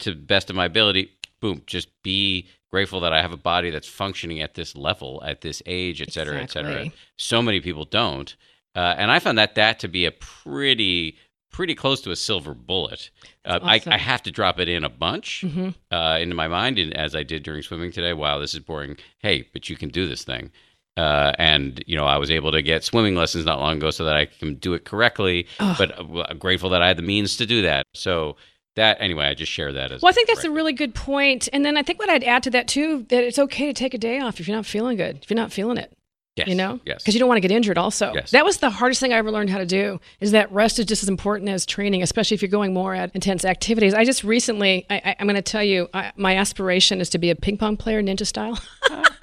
to best of my ability, boom, just be grateful that I have a body that's functioning at this level, at this age, et cetera, exactly. et cetera. So many people don't. Uh, and I found that that to be a pretty pretty close to a silver bullet. Uh, awesome. I, I, have to drop it in a bunch mm-hmm. uh, into my mind, and as I did during swimming today. Wow, this is boring. Hey, but you can do this thing. Uh, and you know, I was able to get swimming lessons not long ago, so that I can do it correctly. Oh. But uh, grateful that I had the means to do that. So that anyway, I just share that as
well. I think that's a really good point. And then I think what I'd add to that too that it's okay to take a day off if you're not feeling good, if you're not feeling it.
Yes.
You know,
yes,
because you don't want to get injured. Also,
yes.
that was the hardest thing I ever learned how to do. Is that rest is just as important as training, especially if you're going more at intense activities. I just recently, I, am going to tell you, I, my aspiration is to be a ping pong player, ninja style. *laughs*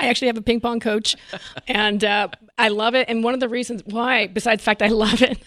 I actually have a ping pong coach, and uh, I love it. And one of the reasons why, besides the fact I love it,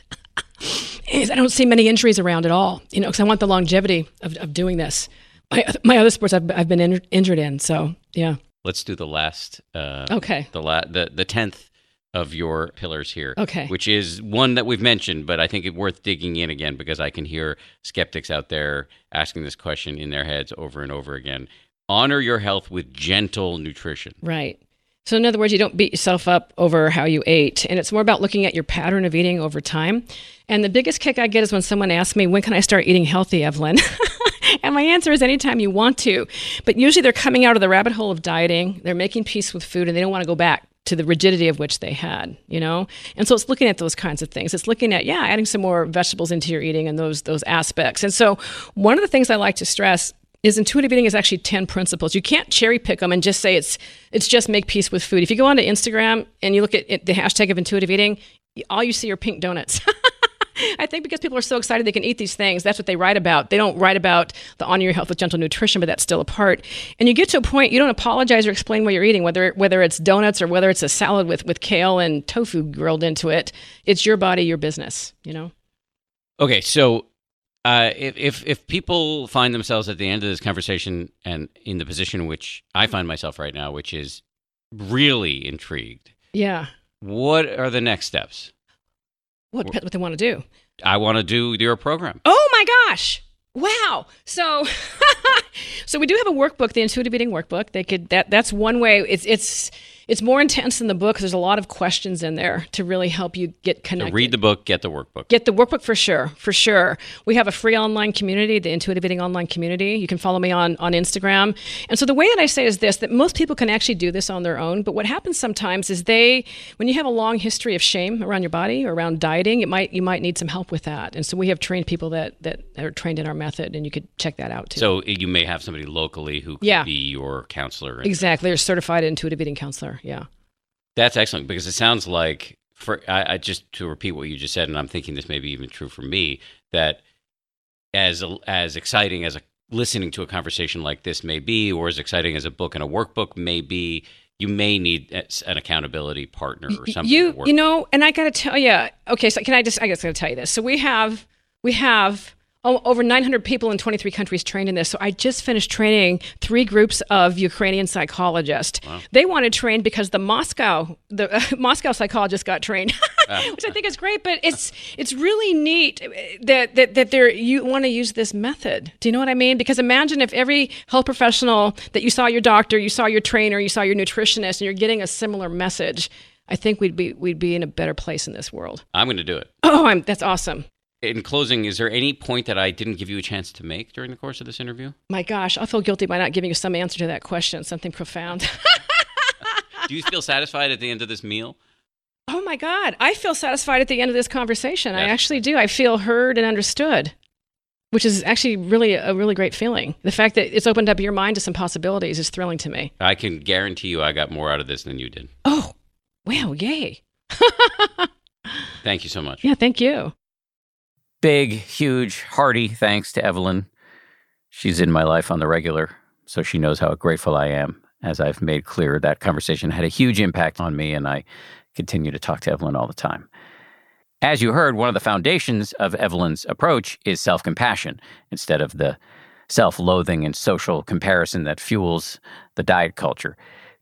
*laughs* is I don't see many injuries around at all. You know, because I want the longevity of, of doing this. My, my other sports I've, I've been in, injured in. So yeah.
Let's do the last. Uh,
okay.
The la- the the tenth of your pillars here.
Okay.
Which is one that we've mentioned, but I think it's worth digging in again because I can hear skeptics out there asking this question in their heads over and over again. Honor your health with gentle nutrition.
Right. So, in other words, you don't beat yourself up over how you ate. And it's more about looking at your pattern of eating over time. And the biggest kick I get is when someone asks me, When can I start eating healthy, Evelyn? *laughs* and my answer is anytime you want to. But usually they're coming out of the rabbit hole of dieting, they're making peace with food, and they don't want to go back to the rigidity of which they had, you know? And so it's looking at those kinds of things. It's looking at, yeah, adding some more vegetables into your eating and those those aspects. And so one of the things I like to stress is intuitive eating is actually 10 principles. You can't cherry pick them and just say it's it's just make peace with food. If you go onto Instagram and you look at it, the hashtag of intuitive eating, all you see are pink donuts. *laughs* I think because people are so excited they can eat these things, that's what they write about. They don't write about the honor your health with gentle nutrition, but that's still a part. And you get to a point you don't apologize or explain what you're eating, whether whether it's donuts or whether it's a salad with with kale and tofu grilled into it. It's your body, your business. You know.
Okay, so uh, if, if if people find themselves at the end of this conversation and in the position in which I find myself right now, which is really intrigued,
yeah,
what are the next steps?
What what they want to do?
I want to do your program.
Oh my gosh! Wow. So *laughs* so we do have a workbook, the intuitive eating workbook. They could that that's one way. It's it's it's more intense than the book. There's a lot of questions in there to really help you get connected.
So read the book, get the workbook.
Get the workbook for sure, for sure. We have a free online community, the Intuitive Eating online community. You can follow me on on Instagram. And so the way that I say is this: that most people can actually do this on their own. But what happens sometimes is they, when you have a long history of shame around your body or around dieting, it might you might need some help with that. And so we have trained people that that are trained in our method, and you could check that out too.
So eh, you may have somebody locally who could
yeah.
be your counselor.
Exactly, they're certified intuitive eating counselor. Yeah.
That's excellent because it sounds like for I, I, just to repeat what you just said, and I'm thinking this may be even true for me that as as exciting as a listening to a conversation like this may be, or as exciting as a book and a workbook may be, you may need an accountability partner or something.
You you know, and I got to tell you, okay, so can I just I guess I got to tell you this. So we have we have over 900 people in 23 countries trained in this. So I just finished training three groups of Ukrainian psychologists. Wow. They wanted trained because the Moscow the uh, *laughs* Moscow psychologist got trained, *laughs* which I think is great. But it's it's really neat that that that they you want to use this method. Do you know what I mean? Because imagine if every health professional that you saw your doctor, you saw your trainer, you saw your nutritionist, and you're getting a similar message. I think we'd be we'd be in a better place in this world.
I'm going to do it.
Oh, I'm, that's awesome
in closing, is there any point that I didn't give you a chance to make during the course of this interview?
My gosh, I feel guilty by not giving you some answer to that question, something profound. *laughs*
Do you feel satisfied at the end of this meal?
Oh my God, I feel satisfied at the end of this conversation. Yes. I actually do. I feel heard and understood, which is actually really a really great feeling. The fact that it's opened up your mind to some possibilities is thrilling to me.
I can guarantee you I got more out of this than you did.
Oh, wow, yay. *laughs*
thank you so much.
Yeah, thank you
big, huge, hearty thanks to Evelyn. She's in my life on the regular, so she knows how grateful I am. As I've made clear, that conversation had a huge impact on me, and I continue to talk to Evelyn all the time. As you heard, one of the foundations of Evelyn's approach is self compassion instead of the self loathing and social comparison that fuels the diet culture.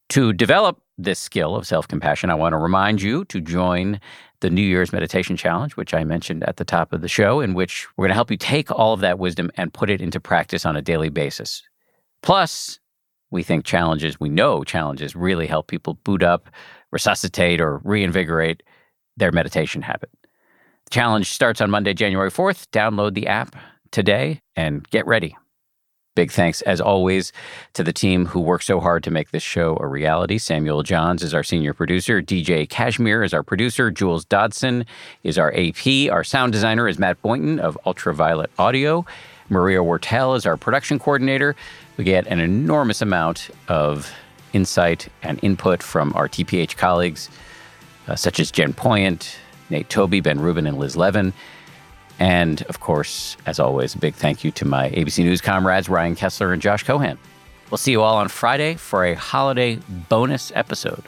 To develop this skill of self compassion, I want to remind you to join the New Year's Meditation Challenge, which I mentioned at the top of the show, in which we're going to help you take all of that wisdom and put it into practice on a daily basis. Plus, we think challenges, we know challenges really help people boot up, resuscitate, or reinvigorate their meditation habit. The challenge starts on Monday, January 4th. Download the app today and get ready. Big thanks, as always, to the team who worked so hard to make this show a reality. Samuel Johns is our senior producer. DJ Cashmere is our producer. Jules Dodson is our AP. Our sound designer is Matt Boynton of Ultraviolet Audio. Maria Wortel is our production coordinator. We get an enormous amount of insight and input from our TPH colleagues, uh, such as Jen Poyant, Nate Toby, Ben Rubin, and Liz Levin. And of course, as always, a big thank you to my ABC News comrades, Ryan Kessler and Josh Cohan. We'll see you all on Friday for a holiday bonus episode.